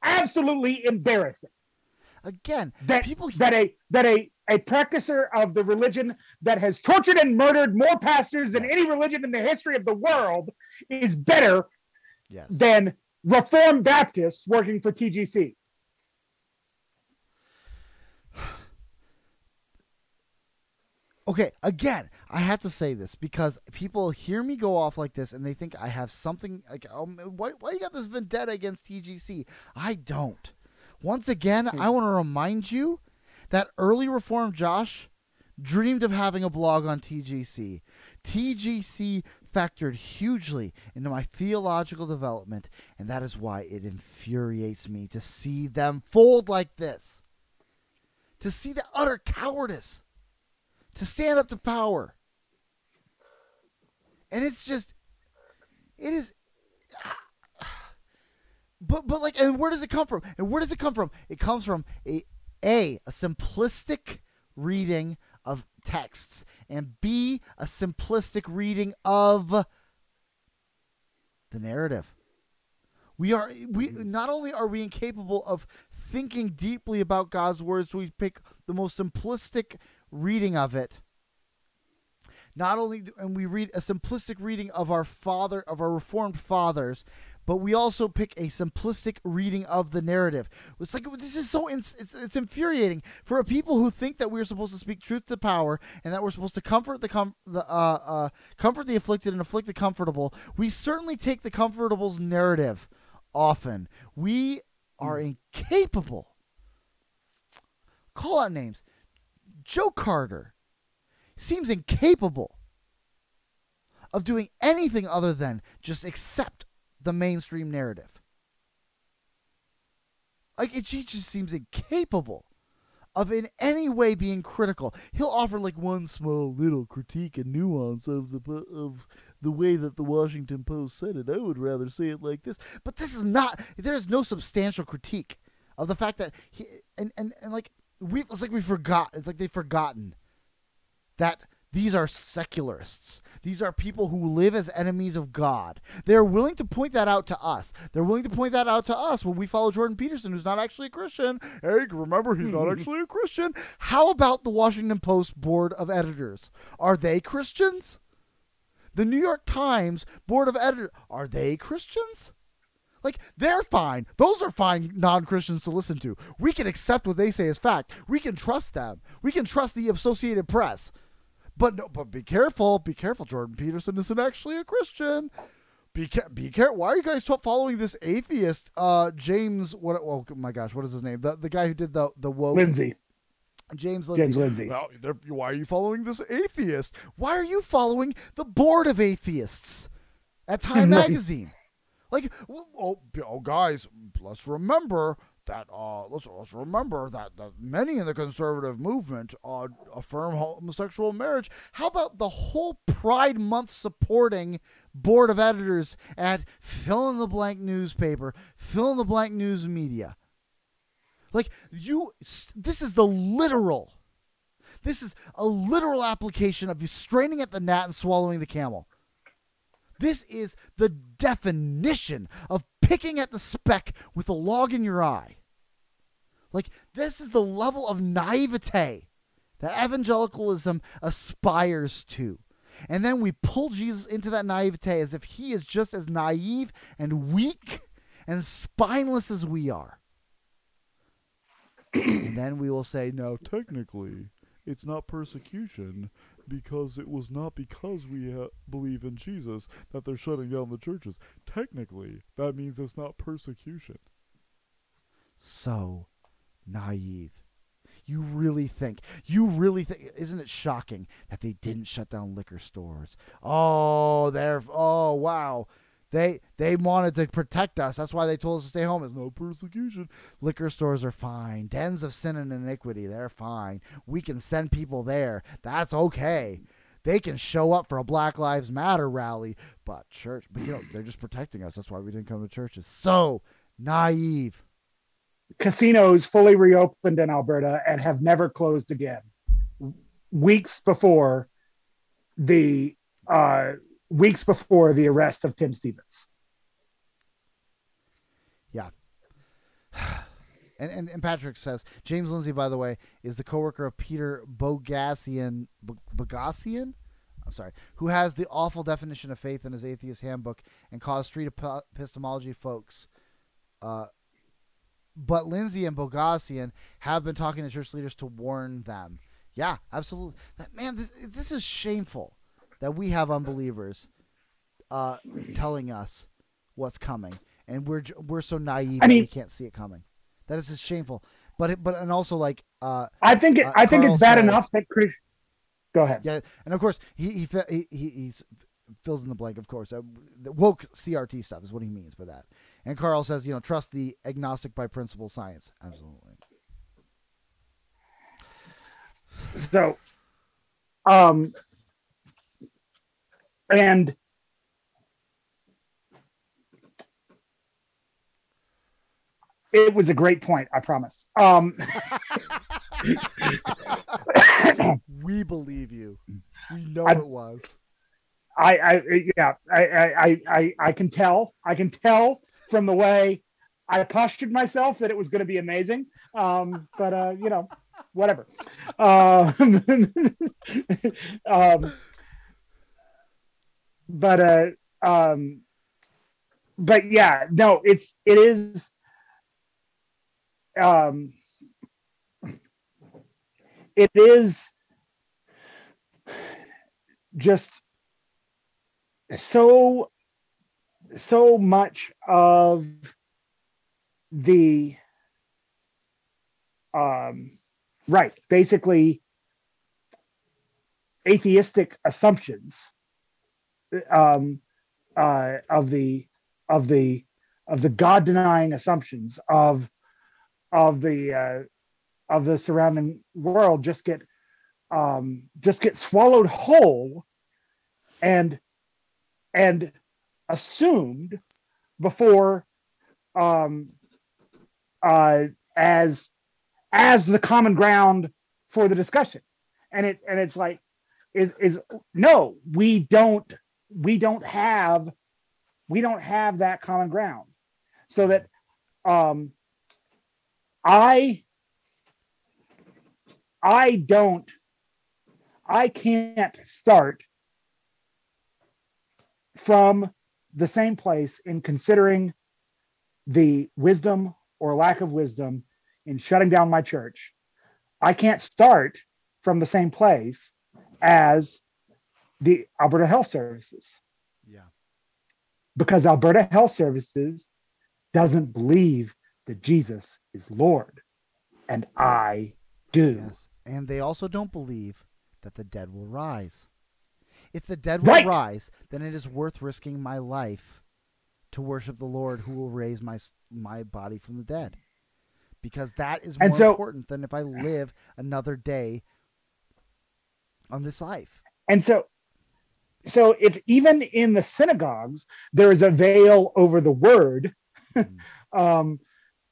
absolutely embarrassing. again, that people that a that a a practicer of the religion that has tortured and murdered more pastors than any religion in the history of the world is better yes. than Reformed Baptists working for TGC. Okay, again, I have to say this because people hear me go off like this and they think I have something like, oh, why, why you got this vendetta against TGC? I don't. Once again, I want to remind you that early Reformed Josh dreamed of having a blog on TGC. TGC factored hugely into my theological development, and that is why it infuriates me to see them fold like this. To see the utter cowardice to stand up to power. And it's just it is but but like and where does it come from? And where does it come from? It comes from a a a simplistic reading of texts and B a simplistic reading of the narrative. We are we not only are we incapable of thinking deeply about God's words, we pick the most simplistic reading of it. Not only do, and we read a simplistic reading of our father of our reformed fathers, but we also pick a simplistic reading of the narrative. It's like this is so it's, it's infuriating for people who think that we're supposed to speak truth to power and that we're supposed to comfort the com- the uh, uh, comfort the afflicted and afflict the comfortable. We certainly take the comfortable's narrative often. We are incapable. Call out names. Joe Carter seems incapable of doing anything other than just accept the mainstream narrative. Like it, he just seems incapable of in any way being critical. He'll offer like one small little critique and nuance of the of the way that the Washington Post said it. I would rather say it like this, but this is not. There is no substantial critique of the fact that he and and, and like we it's like we forgot. It's like they've forgotten that These are secularists. These are people who live as enemies of God. They're willing to point that out to us. They're willing to point that out to us when we follow Jordan Peterson, who's not actually a Christian. Hey, remember, he's not actually a Christian. How about the Washington Post Board of Editors? Are they Christians? The New York Times Board of Editors, are they Christians? Like, they're fine. Those are fine non Christians to listen to. We can accept what they say as fact. We can trust them. We can trust the Associated Press. But no, but be careful. Be careful. Jordan Peterson isn't actually a Christian. Be ca- be careful. Why are you guys t- following this atheist, uh, James? What? Oh my gosh, what is his name? The the guy who did the the woke. Lindsay. James Lindsay. James Lindsay. Well, why are you following this atheist? Why are you following the board of atheists at Time Magazine? Like, oh, oh, guys, let's remember that. Uh, let's let's remember that, that many in the conservative movement uh, affirm homosexual marriage. How about the whole Pride Month supporting board of editors at fill in the blank newspaper, fill in the blank news media? Like you, this is the literal. This is a literal application of you straining at the gnat and swallowing the camel. This is the definition of picking at the speck with a log in your eye. Like, this is the level of naivete that evangelicalism aspires to. And then we pull Jesus into that naivete as if he is just as naive and weak and spineless as we are. and then we will say, no, technically, it's not persecution because it was not because we uh, believe in Jesus that they're shutting down the churches. Technically, that means it's not persecution. So naive. You really think, you really think, isn't it shocking that they didn't shut down liquor stores? Oh, they're, oh, wow. They they wanted to protect us. That's why they told us to stay home. There's no persecution. Liquor stores are fine. Dens of sin and iniquity, they're fine. We can send people there. That's okay. They can show up for a Black Lives Matter rally, but church, but you know, they're just protecting us. That's why we didn't come to churches. So naive. Casinos fully reopened in Alberta and have never closed again. Weeks before the uh, weeks before the arrest of Tim Stephens. Yeah. And, and, and Patrick says James Lindsay, by the way, is the coworker of Peter Boghossian. Boghossian? I'm sorry, who has the awful definition of faith in his atheist handbook and caused street epistemology folks. Uh, but Lindsay and Boghossian have been talking to church leaders to warn them. Yeah, absolutely. Man, this this is shameful that we have unbelievers uh, telling us what's coming, and we're we're so naive I that we can't see it coming. That is just shameful. But it, but and also like uh, I think it, Uh, I think Carl it's bad enough that Chris. Go ahead. yeah, and of course he he he, he he's fills in the blank. Of course, uh, the woke CRT stuff is what he means by that. And Carl says, you know, trust the agnostic by principle science. Absolutely. So, um, and it was a great point. I promise. Um, We believe you. We know I- it was. I, I, yeah, I, I, I- I, can tell. I can tell from the way I postured myself that it was going to be amazing. Um, but uh, you know, whatever. Uh, um, but uh, um, but yeah, no, it's it is. Um, it is just so so much of the um right basically atheistic assumptions um uh of the of the of the god denying assumptions of of the uh of the surrounding world just get um just get swallowed whole and and assumed before um uh as as the common ground for the discussion. And it and it's like is is no, we don't we don't have we don't have that common ground. So that um I I don't I can't start from the same place in considering the wisdom or lack of wisdom in shutting down my church. I can't start from the same place as the Alberta Health Services. Yeah. Because Alberta Health Services doesn't believe that Jesus is Lord. And I do. Yes. And they also don't believe that the dead will rise. If the dead will Right. rise, then it is worth risking my life to worship the Lord who will raise my my body from the dead. Because that is more so- important than if I live another day on this life. And so so if even in the synagogues there is a veil over the word um,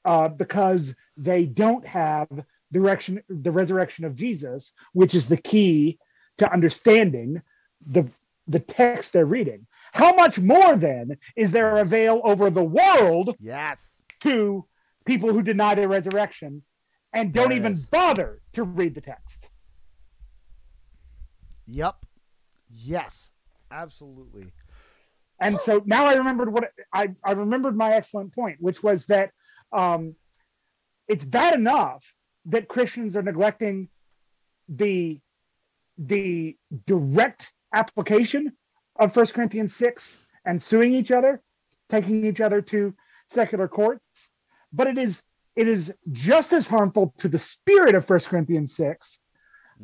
uh, because they don't have the resurrection, the resurrection of Jesus, which is the key to understanding the the text they're reading. How much more then is there a veil over the world Yes. to people who deny the resurrection and don't even is. bother to read the text? Yep. Yes. Absolutely. and so now I remembered what I, I remembered my excellent point, which was that um, it's bad enough that Christians are neglecting the the direct application of First Corinthians six and suing each other, taking each other to secular courts, but it is it is just as harmful to the spirit of First Corinthians six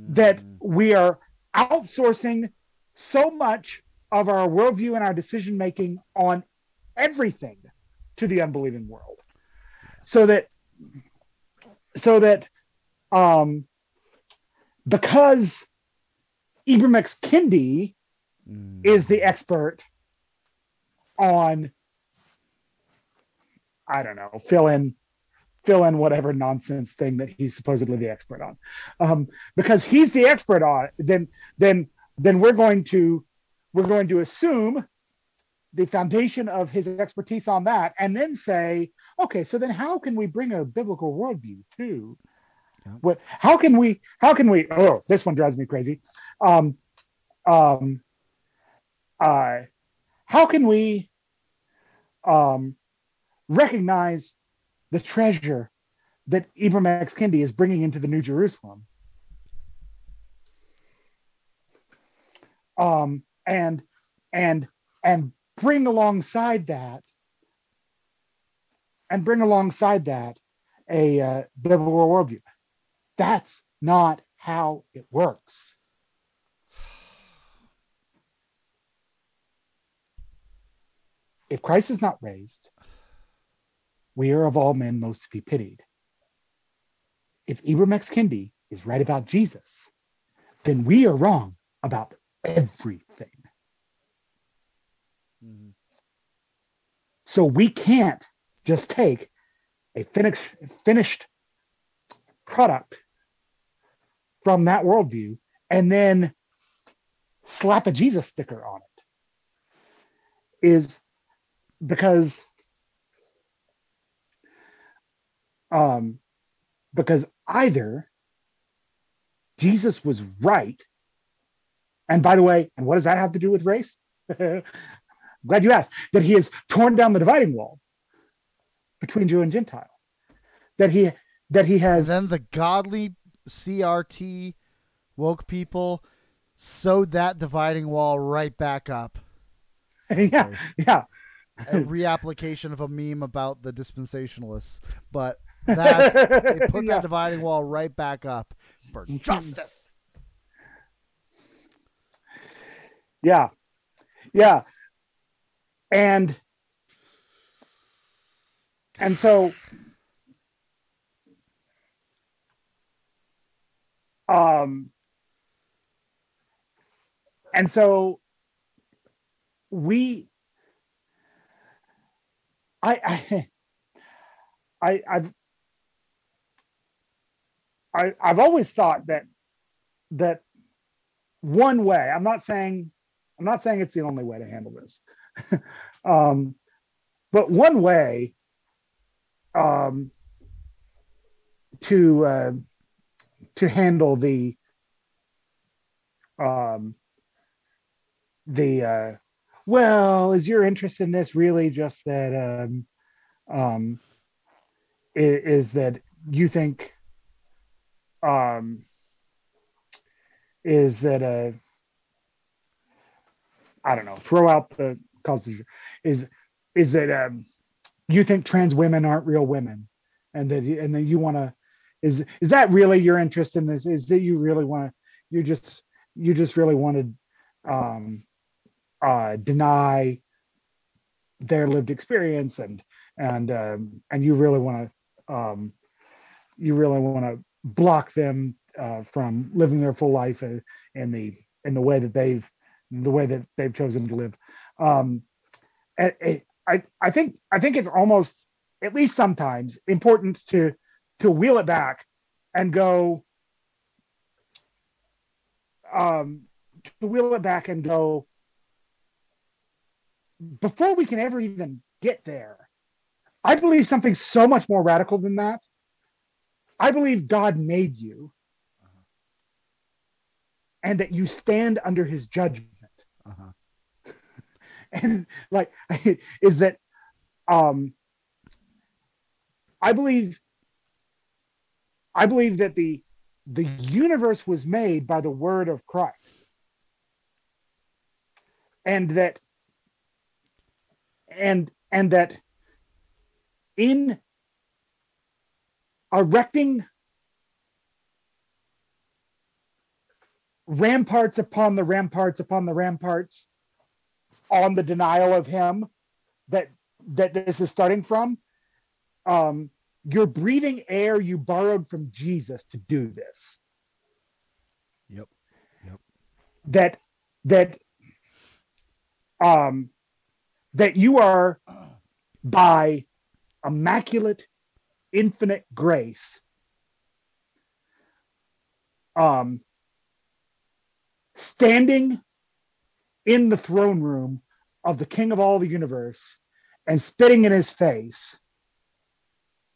that Mm. we are outsourcing so much of our worldview and our decision making on everything to the unbelieving world so that so that um because Ibram X. Kendi Mm. is the expert on I don't know, fill in fill in whatever nonsense thing that he's supposedly the expert on. Um, because he's the expert on it, then then then we're going to we're going to assume the foundation of his expertise on that and then say, okay, so then how can we bring a biblical worldview to Yeah. what how can we how can we oh this one drives me crazy. Um um uh how can we um recognize the treasure that Ibram X. Kendi is bringing into the New Jerusalem. Um, and and and bring alongside that and bring alongside that a uh, biblical worldview. That's not how it works. If Christ is not raised, we are of all men most to be pitied. If Ibram X. Kendi is right about Jesus, then we are wrong about everything. Mhm. So we can't just take a finished finished product from that worldview and then slap a Jesus sticker on it. Is because um because either Jesus was right, and by the way, and what does that have to do with race? Glad you asked. That he has torn down the dividing wall between Jew and Gentile. That he that he And has then the godly CRT woke people sewed that dividing wall right back up. yeah yeah A reapplication of a meme about the dispensationalists, but that's they put Yeah. that dividing wall right back up for justice. Yeah. Yeah. And and so um and so we I I I I've I, I've always thought that that one way. I'm not saying I'm not saying it's the only way to handle this. um, but one way um, to uh, to handle the um, the uh, well, is your interest in this really just that um, um, is, that you think um, is that uh, I don't know, throw out the constitution is is that um, you think trans women aren't real women, and that and that you want to is is that really your interest in this? Is that you really want to you just you just really want to um, uh, deny their lived experience and and um, and you really want to um, you really want to block them uh, from living their full life in the in the way that they've the way that they've chosen to live. Um, I, I think I think it's almost at least sometimes important to to wheel it back and go um, to wheel it back and go before we can ever even get there. I believe something so much more radical than that. I believe God made you and that you stand under his judgment. Uh-huh. and like, is that, um, I believe, I believe that the, the universe was made by the word of Christ. And that, and, and that in erecting ramparts upon the ramparts upon the ramparts on the denial of him that that this is starting from. Um you're breathing air you borrowed from jesus to do this. Yep. Yep. That that um that you are by immaculate infinite grace um standing in the throne room of the king of all the universe and spitting in his face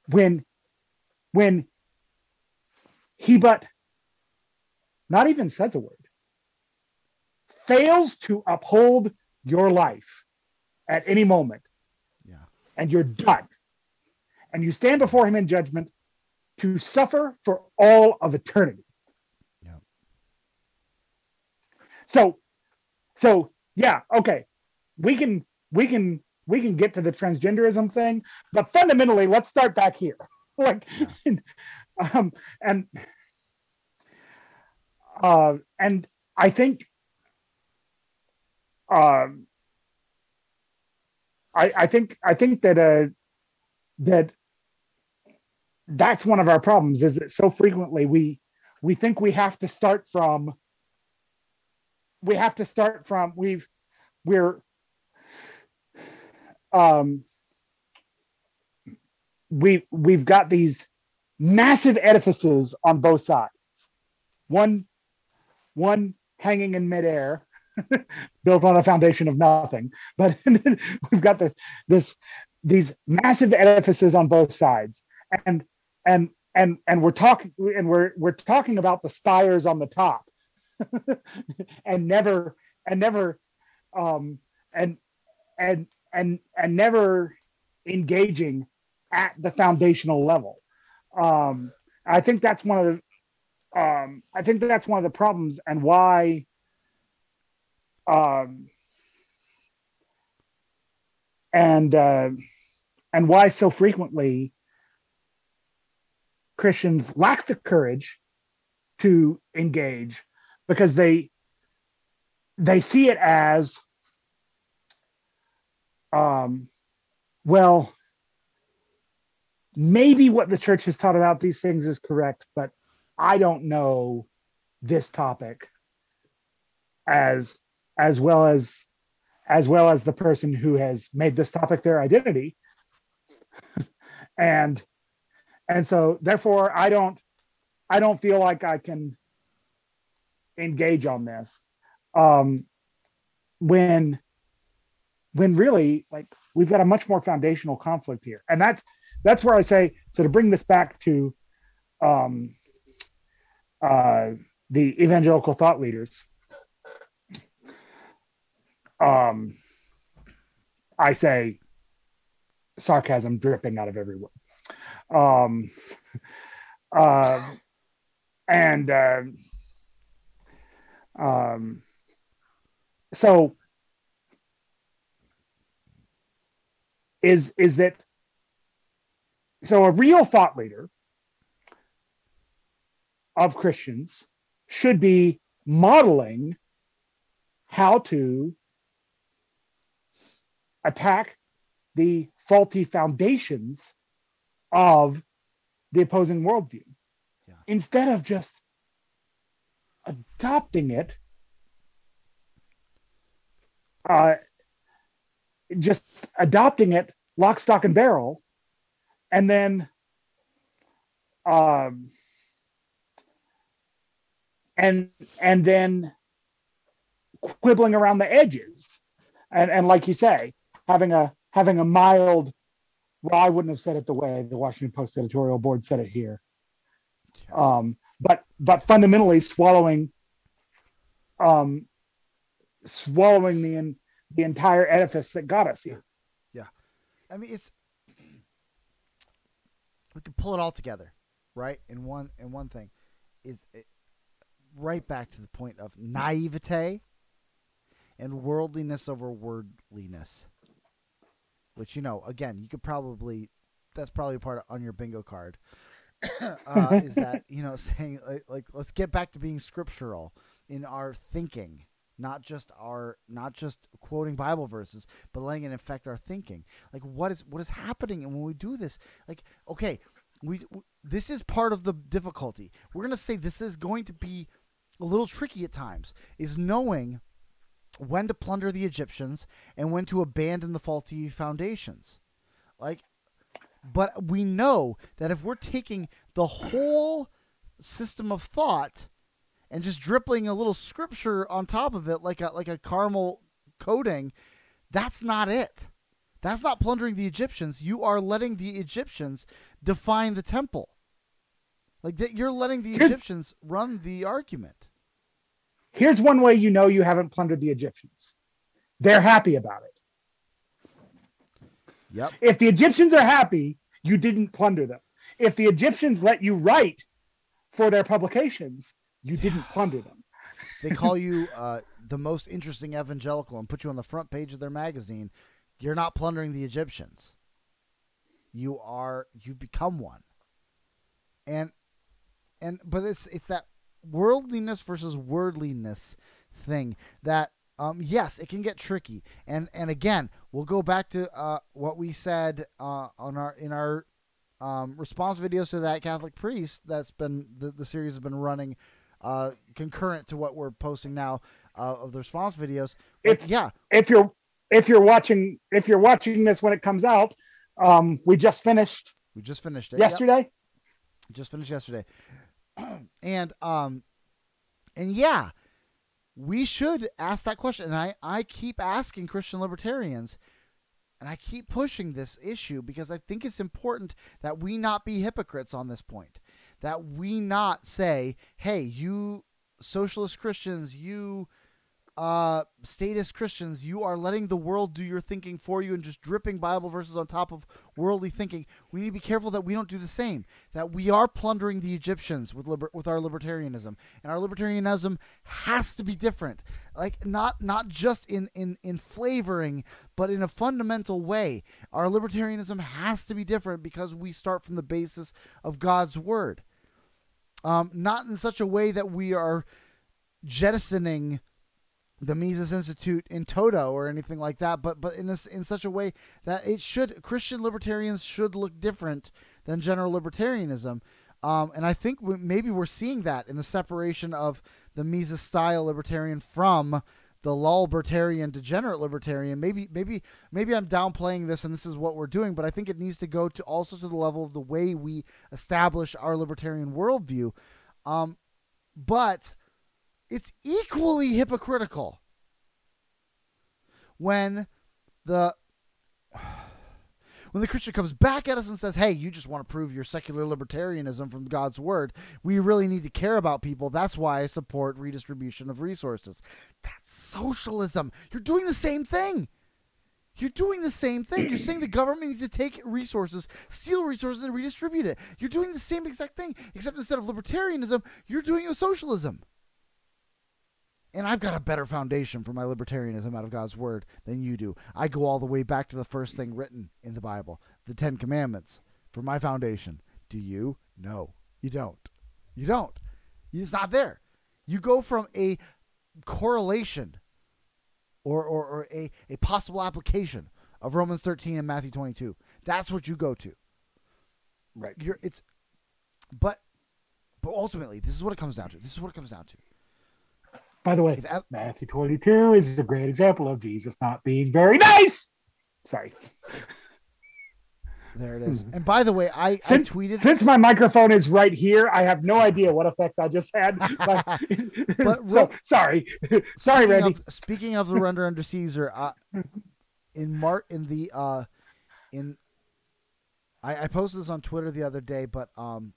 when when he but not even says a word fails to uphold your life at any moment. Yeah. And you're done. And you stand before him in judgment to suffer for all of eternity So, so yeah, okay, we can we can we can get to the transgenderism thing, but fundamentally, let's start back here. like, yeah. um, and uh, and I think, um, I I think I think that uh that that's one of our problems is that so frequently we we think we have to start from we have to start from we've we're um we we've got these massive edifices on both sides. One one hanging in midair built on a foundation of nothing but we've got this this these massive edifices on both sides. And and and and we're talking and we're we're talking about the spires on the top and never and never um and and and and never engaging at the foundational level. Um i think that's one of the um i think that's one of the problems and why um and uh and why so frequently christians lack the courage to engage because they they see it as um, well maybe what the church has taught about these things is correct but i don't know this topic as as well as as well as the person who has made this topic their identity. And and so therefore i don't i don't feel like i can engage on this um, when when really like we've got a much more foundational conflict here. And that's that's where i say so to bring this back to um, uh, the evangelical thought leaders um, i say sarcasm dripping out of every word. Um, uh, and uh, um, so is is that so a real thought leader of Christians should be modeling how to attack the faulty foundations of the opposing worldview Yeah. instead of just adopting it uh, just adopting it lock stock and barrel and then um, and and then quibbling around the edges. And and like you say having a having a mild well i wouldn't have said it the way the washington post editorial board said it here. Um, but but fundamentally swallowing um, swallowing the in, the entire edifice that got us here. Yeah. I mean, it's we can pull it all together, right? In one in one thing, is it, right back to the point of naivete and worldliness over wordliness. Which you know, again, you could probably that's probably part of, on your bingo card. uh, is that you know saying like, like let's get back to being scriptural in our thinking not just our not just quoting bible verses but letting it affect our thinking. Like what is what is happening? And when we do this like okay we, we this is part of the difficulty. We're going to say this is going to be a little tricky at times is knowing when to plunder the egyptians and when to abandon the faulty foundations. Like but we know that if we're taking the whole system of thought and just dripping a little scripture on top of it like a like a caramel coating, that's not it. That's not plundering the Egyptians. You are letting the Egyptians define the temple. Like that you're letting the Here's- Egyptians run the argument. Here's one way you know you haven't plundered the Egyptians. They're happy about it. Yep. If the Egyptians are happy, you didn't plunder them. If the Egyptians let you write for their publications, you didn't plunder them. They call you uh, the most interesting evangelical and put you on the front page of their magazine. You're not plundering the Egyptians. You are you've become one. And and but it's it's that worldliness versus wordliness thing that um yes, it can get tricky. And and again, we'll go back to uh what we said uh on our in our um response videos to that Catholic priest that's been the, the series has been running uh, concurrent to what we're posting now uh, of the response videos. Like, If- yeah, If you're if you're watching if you're watching this when it comes out, um, we just finished we just finished it. Yep, yesterday. just finished yesterday, and um, and yeah, we should ask that question. And I I keep asking Christian libertarians. And I keep pushing this issue because I think it's important that we not be hypocrites on this point. That we not say, hey, you socialist Christians, you uh, statist Christians, you are letting the world do your thinking for you and just dripping Bible verses on top of worldly thinking. We need to be careful that we don't do the same. That we are plundering the Egyptians with liber- with our libertarianism, and our libertarianism has to be different. Like not not just in in in flavoring, but in a fundamental way. Our libertarianism has to be different because we start from the basis of God's word. Um, not in such a way that we are jettisoning the Mises Institute in toto or anything like that, but but in this in such a way that it should Christian libertarians should look different than general libertarianism. Um, and I think we, maybe we're seeing that in the separation of the Mises style libertarian from the lulbertarian degenerate libertarian. Maybe maybe maybe I'm downplaying this and this is what we're doing, but I think it needs to go to also to the level of the way we establish our libertarian worldview. Um, but it's equally hypocritical when the when the Christian comes back at us and says, "Hey, you just want to prove your secular libertarianism from God's word. We really need to care about people. That's why I support redistribution of resources." That's socialism. You're doing the same thing. You're doing the same thing. You're saying the government needs to take resources, steal resources, and redistribute it. You're doing the same exact thing, except instead of libertarianism, you're doing a socialism. And I've got a better foundation for my libertarianism out of God's word than you do. I go all the way back to the first thing written in the Bible, the Ten Commandments, for my foundation. Do you? No, you don't. You don't. It's not there. You go from a correlation or, or, or a, a possible application of Romans 13 and Matthew 22. That's what you go to. Right. You're it's but but ultimately, this is what it comes down to. This is what it comes down to. By the way, that- Matthew 22 is a great example of Jesus not being very nice. Sorry. There it is. And by the way, I, I Since- tweeted Since my microphone is right here, I have no idea what effect I just had. But, But so, sorry. sorry, speaking Randy. Of, speaking of the render under Caesar, uh, in Mar in the uh, in I, I posted this on Twitter the other day, but um,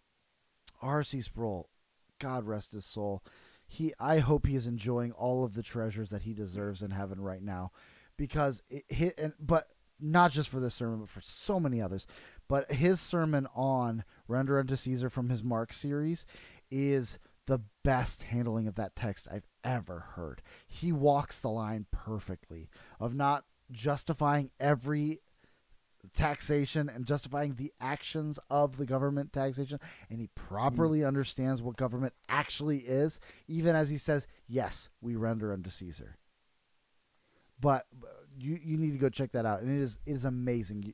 R.C. Sproul, God rest his soul, he I hope he is enjoying all of the treasures that he deserves in heaven right now, because it hit and but not just for this sermon, but for so many others. But his sermon on render unto Caesar from his Mark series is the best handling of that text I've ever heard. He walks the line perfectly of not justifying every taxation and justifying the actions of the government taxation and he properly understands what government actually is even as he says yes we render unto caesar. But you you need to go check that out and it is it is amazing. You-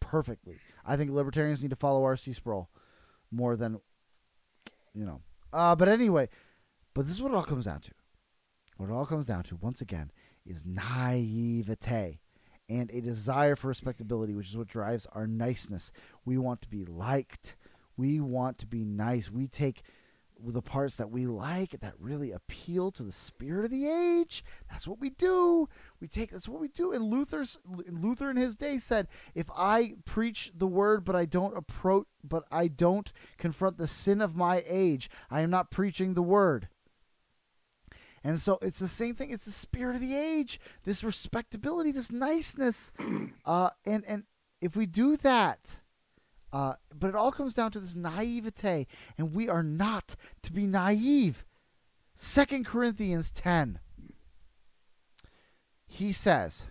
perfectly. I think libertarians need to follow rc sproul more than you know. Uh but anyway but this is what it all comes down to. What it all comes down to once again is naivete and a desire for respectability, which is what drives our niceness. We want to be liked. We want to be nice. We take the parts that we like that really appeal to the spirit of the age. That's what we do. We take that's what we do. And Luther's Luther in his day said, if I preach the word but I don't approach but I don't confront the sin of my age, I am not preaching the word. And so it's the same thing. It's the spirit of the age, this respectability, this niceness. Uh, and and if we do that, uh, but it all comes down to this naivete, and we are not to be naive. Second Corinthians ten. He says,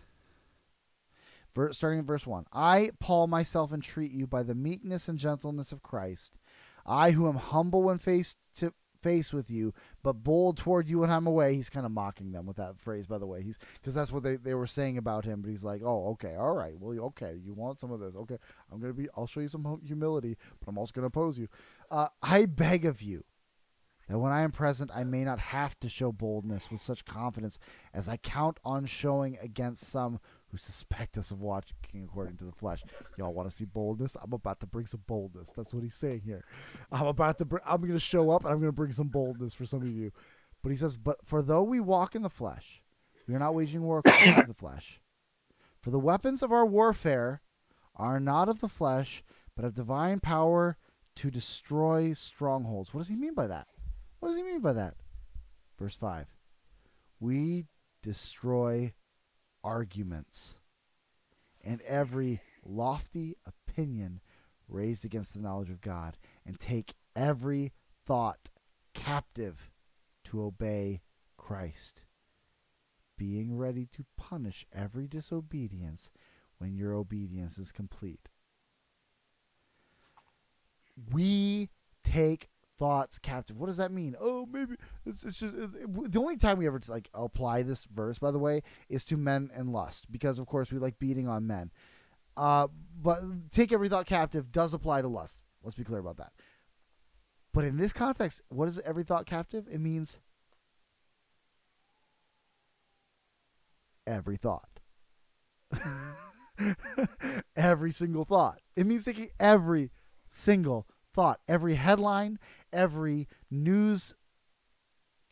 starting in verse one, I Paul myself entreat you by the meekness and gentleness of Christ, I who am humble when faced to face with you, but bold toward you when I'm away. He's kind of mocking them with that phrase, by the way. He's because that's what they, they were saying about him. But he's like, oh, okay, all right, well, okay, you want some of this? Okay, I'm gonna be. I'll show you some humility, but I'm also gonna oppose you. Uh, I beg of you that when I am present, I may not have to show boldness with such confidence as I count on showing against some who suspect us of watching according to the flesh. Y'all want to see boldness? I'm about to bring some boldness. That's what he's saying here. I'm about to. Br- I'm going to show up and I'm going to bring some boldness for some of you. But he says, "But for though we walk in the flesh, we are not waging war according to the flesh. For the weapons of our warfare are not of the flesh, but of divine power to destroy strongholds." What does he mean by that? What does he mean by that? Verse 5. We destroy arguments and every lofty opinion raised against the knowledge of God and take every thought captive to obey Christ, being ready to punish every disobedience when your obedience is complete. We take thoughts captive. What does that mean? Oh, maybe it's, it's just it, the only time we ever like apply this verse, by the way, is to men and lust, because of course we like beating on men. Uh, but take every thought captive does apply to lust. Let's be clear about that. But in this context, what is every thought captive? It means every thought. every single thought. It means taking every single thought, every headline, every news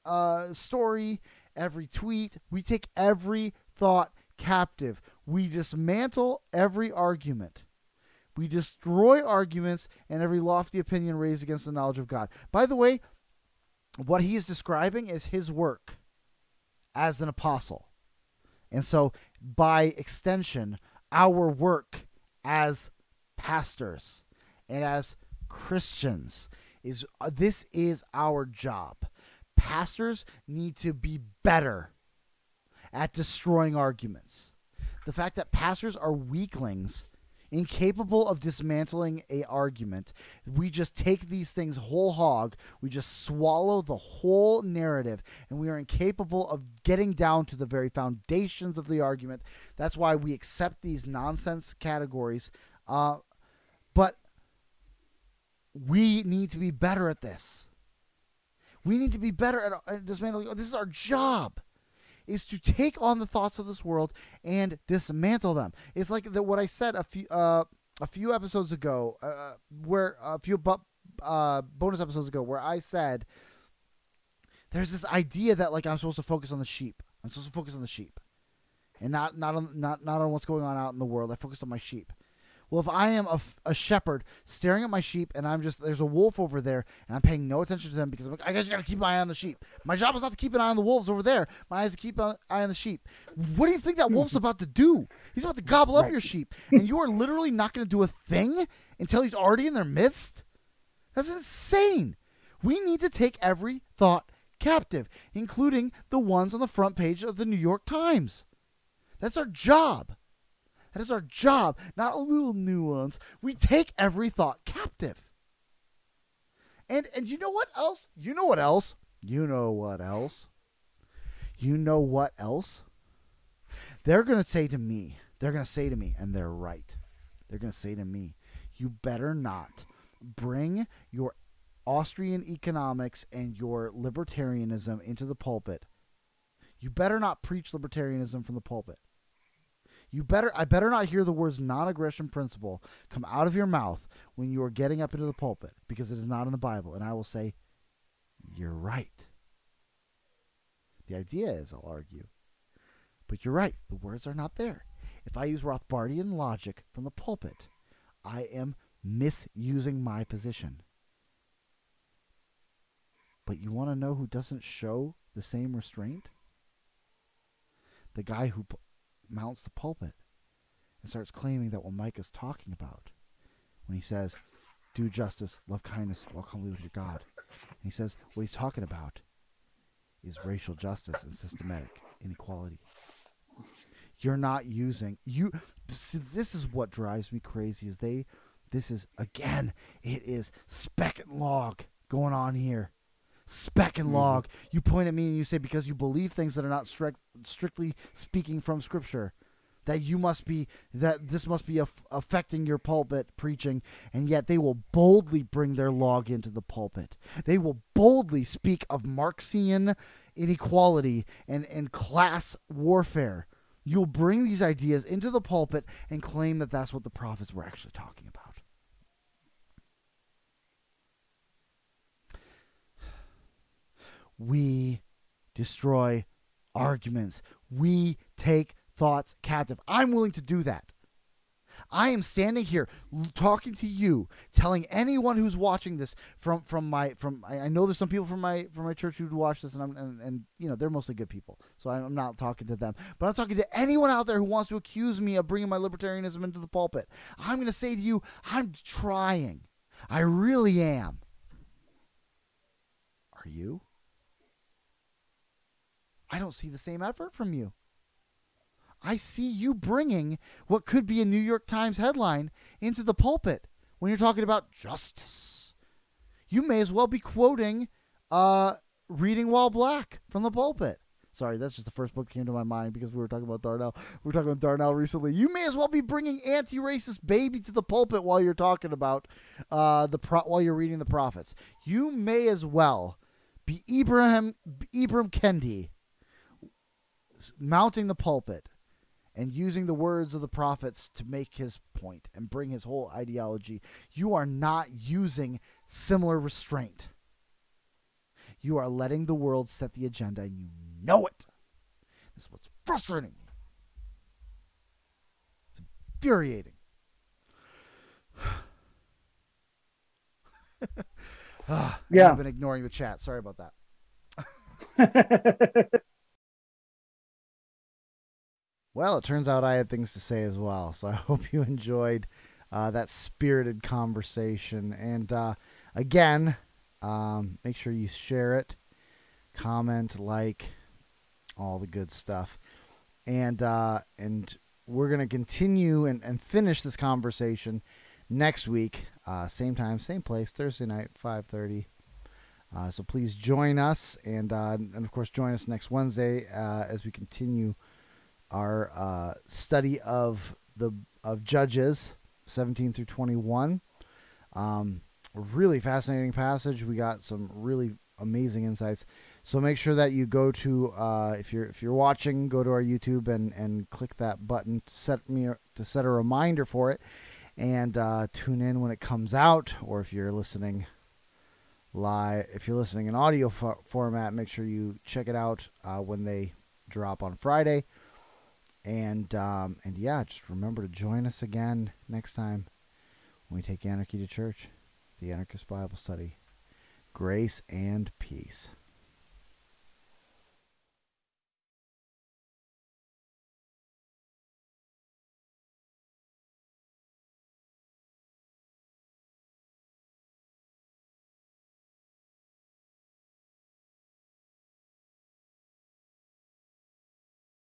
uh, story, every tweet. We take every thought captive. We dismantle every argument. We destroy arguments and every lofty opinion raised against the knowledge of God. By the way, what he is describing is his work as an apostle. And so, by extension, our work as pastors and as Christians is uh, this is our job. Pastors need to be better at destroying arguments. The fact that pastors are weaklings incapable of dismantling a argument. We just take these things whole hog. We just swallow the whole narrative, and we are incapable of getting down to the very foundations of the argument. That's why we accept these nonsense categories. Uh, we need to be better at this. We need to be better at, at dismantling. This is our job is to take on the thoughts of this world and dismantle them. It's like the, what I said a few uh, a few episodes ago, uh, uh where a few bu- uh, bonus episodes ago, where I said there's this idea that like I'm supposed to focus on the sheep. I'm supposed to focus on the sheep, and not not on not not on what's going on out in the world. I focused on my sheep. Well, if I am a, a shepherd staring at my sheep and I'm just, there's a wolf over there and I'm paying no attention to them because I'm like, I just got to keep my eye on the sheep. My job is not to keep an eye on the wolves over there. My eye is to keep an eye on the sheep. What do you think that hmm. wolf's about to do? He's about to gobble up your sheep. And you are literally not going to do a thing until he's already in their midst? That's insane. We need to take every thought captive, including the ones on the front page of the New York Times. That's our job. That is our job, not a little nuance. We take every thought captive. And and you know what else? You know what else? You know what else? You know what else? They're going to say to me, they're going to say to me, and they're right. They're going to say to me, you better not bring your Austrian economics and your libertarianism into the pulpit. You better not preach libertarianism from the pulpit. You better I better not hear the words non-aggression principle come out of your mouth when you are getting up into the pulpit because it is not in the Bible and I will say you're right. The idea is I'll argue. But you're right, the words are not there. If I use Rothbardian logic from the pulpit, I am misusing my position. But you want to know who doesn't show the same restraint? The guy who mounts the pulpit and starts claiming that what Micah is talking about when he says, do justice, love kindness, walk humbly with your God. And he says what he's talking about is racial justice and systematic inequality. You're not using you. See, this is what drives me crazy. Is they? This is again. It is speck and log going on here speck and mm-hmm. log. Mm-hmm. You point at me and you say because you believe things that are not strict, strictly speaking from Scripture, that you must be that this must be af- affecting your pulpit preaching, and yet they will boldly bring their log into the pulpit. They will boldly speak of Marxian inequality and and class warfare. You'll bring these ideas into the pulpit and claim that that's what the prophets were actually talking about. We destroy arguments. We take thoughts captive. I'm willing to do that. I am standing here talking to you, telling anyone who's watching this from from my from I, know there's some people from my from my church who'd watch this, and I'm and, and you know they're mostly good people, so I'm not talking to them, but I'm talking to anyone out there who wants to accuse me of bringing my libertarianism into the pulpit. I'm going to say to you, I'm trying, I really am. Are you? I don't see the same effort from you. I see you bringing what could be a New York Times headline into the pulpit when you're talking about justice. You may as well be quoting uh, Reading While Black from the pulpit. Sorry, that's just the first book that came to my mind because we were talking about Darnell. We were talking about Darnell recently. You may as well be bringing anti-racist baby to the pulpit while you're talking about uh, the pro- while you're reading the prophets. You may as well be Ibrahim Ibrahim Kendi mounting the pulpit and using the words of the prophets to make his point and bring his whole ideology, you are not using similar restraint. You are letting the world set the agenda, and you know it. This is what's frustrating. It's infuriating. Ah, Yeah. I've been ignoring the chat. Sorry about that. Well, it turns out I had things to say as well. So I hope you enjoyed uh, that spirited conversation. And uh, again, um, make sure you share it, comment, like, all the good stuff. And uh, and we're gonna continue and, and finish this conversation next week, uh, same time, same place, Thursday night, five thirty. Uh, so please join us, and uh, and of course join us next Wednesday as we continue our uh, study of the of Judges 17 through 21. Um, really fascinating passage. We got some really amazing insights. So make sure that you go to uh, if you're if you're watching, go to our YouTube and and click that button to set me to set a reminder for it, and uh, tune in when it comes out. Or if you're listening live, if you're listening in audio fo- format, make sure you check it out uh, when they drop on Friday. And um, and yeah, just remember to join us again next time when we take Anarchy to Church, the Anarchist Bible Study. Grace and peace.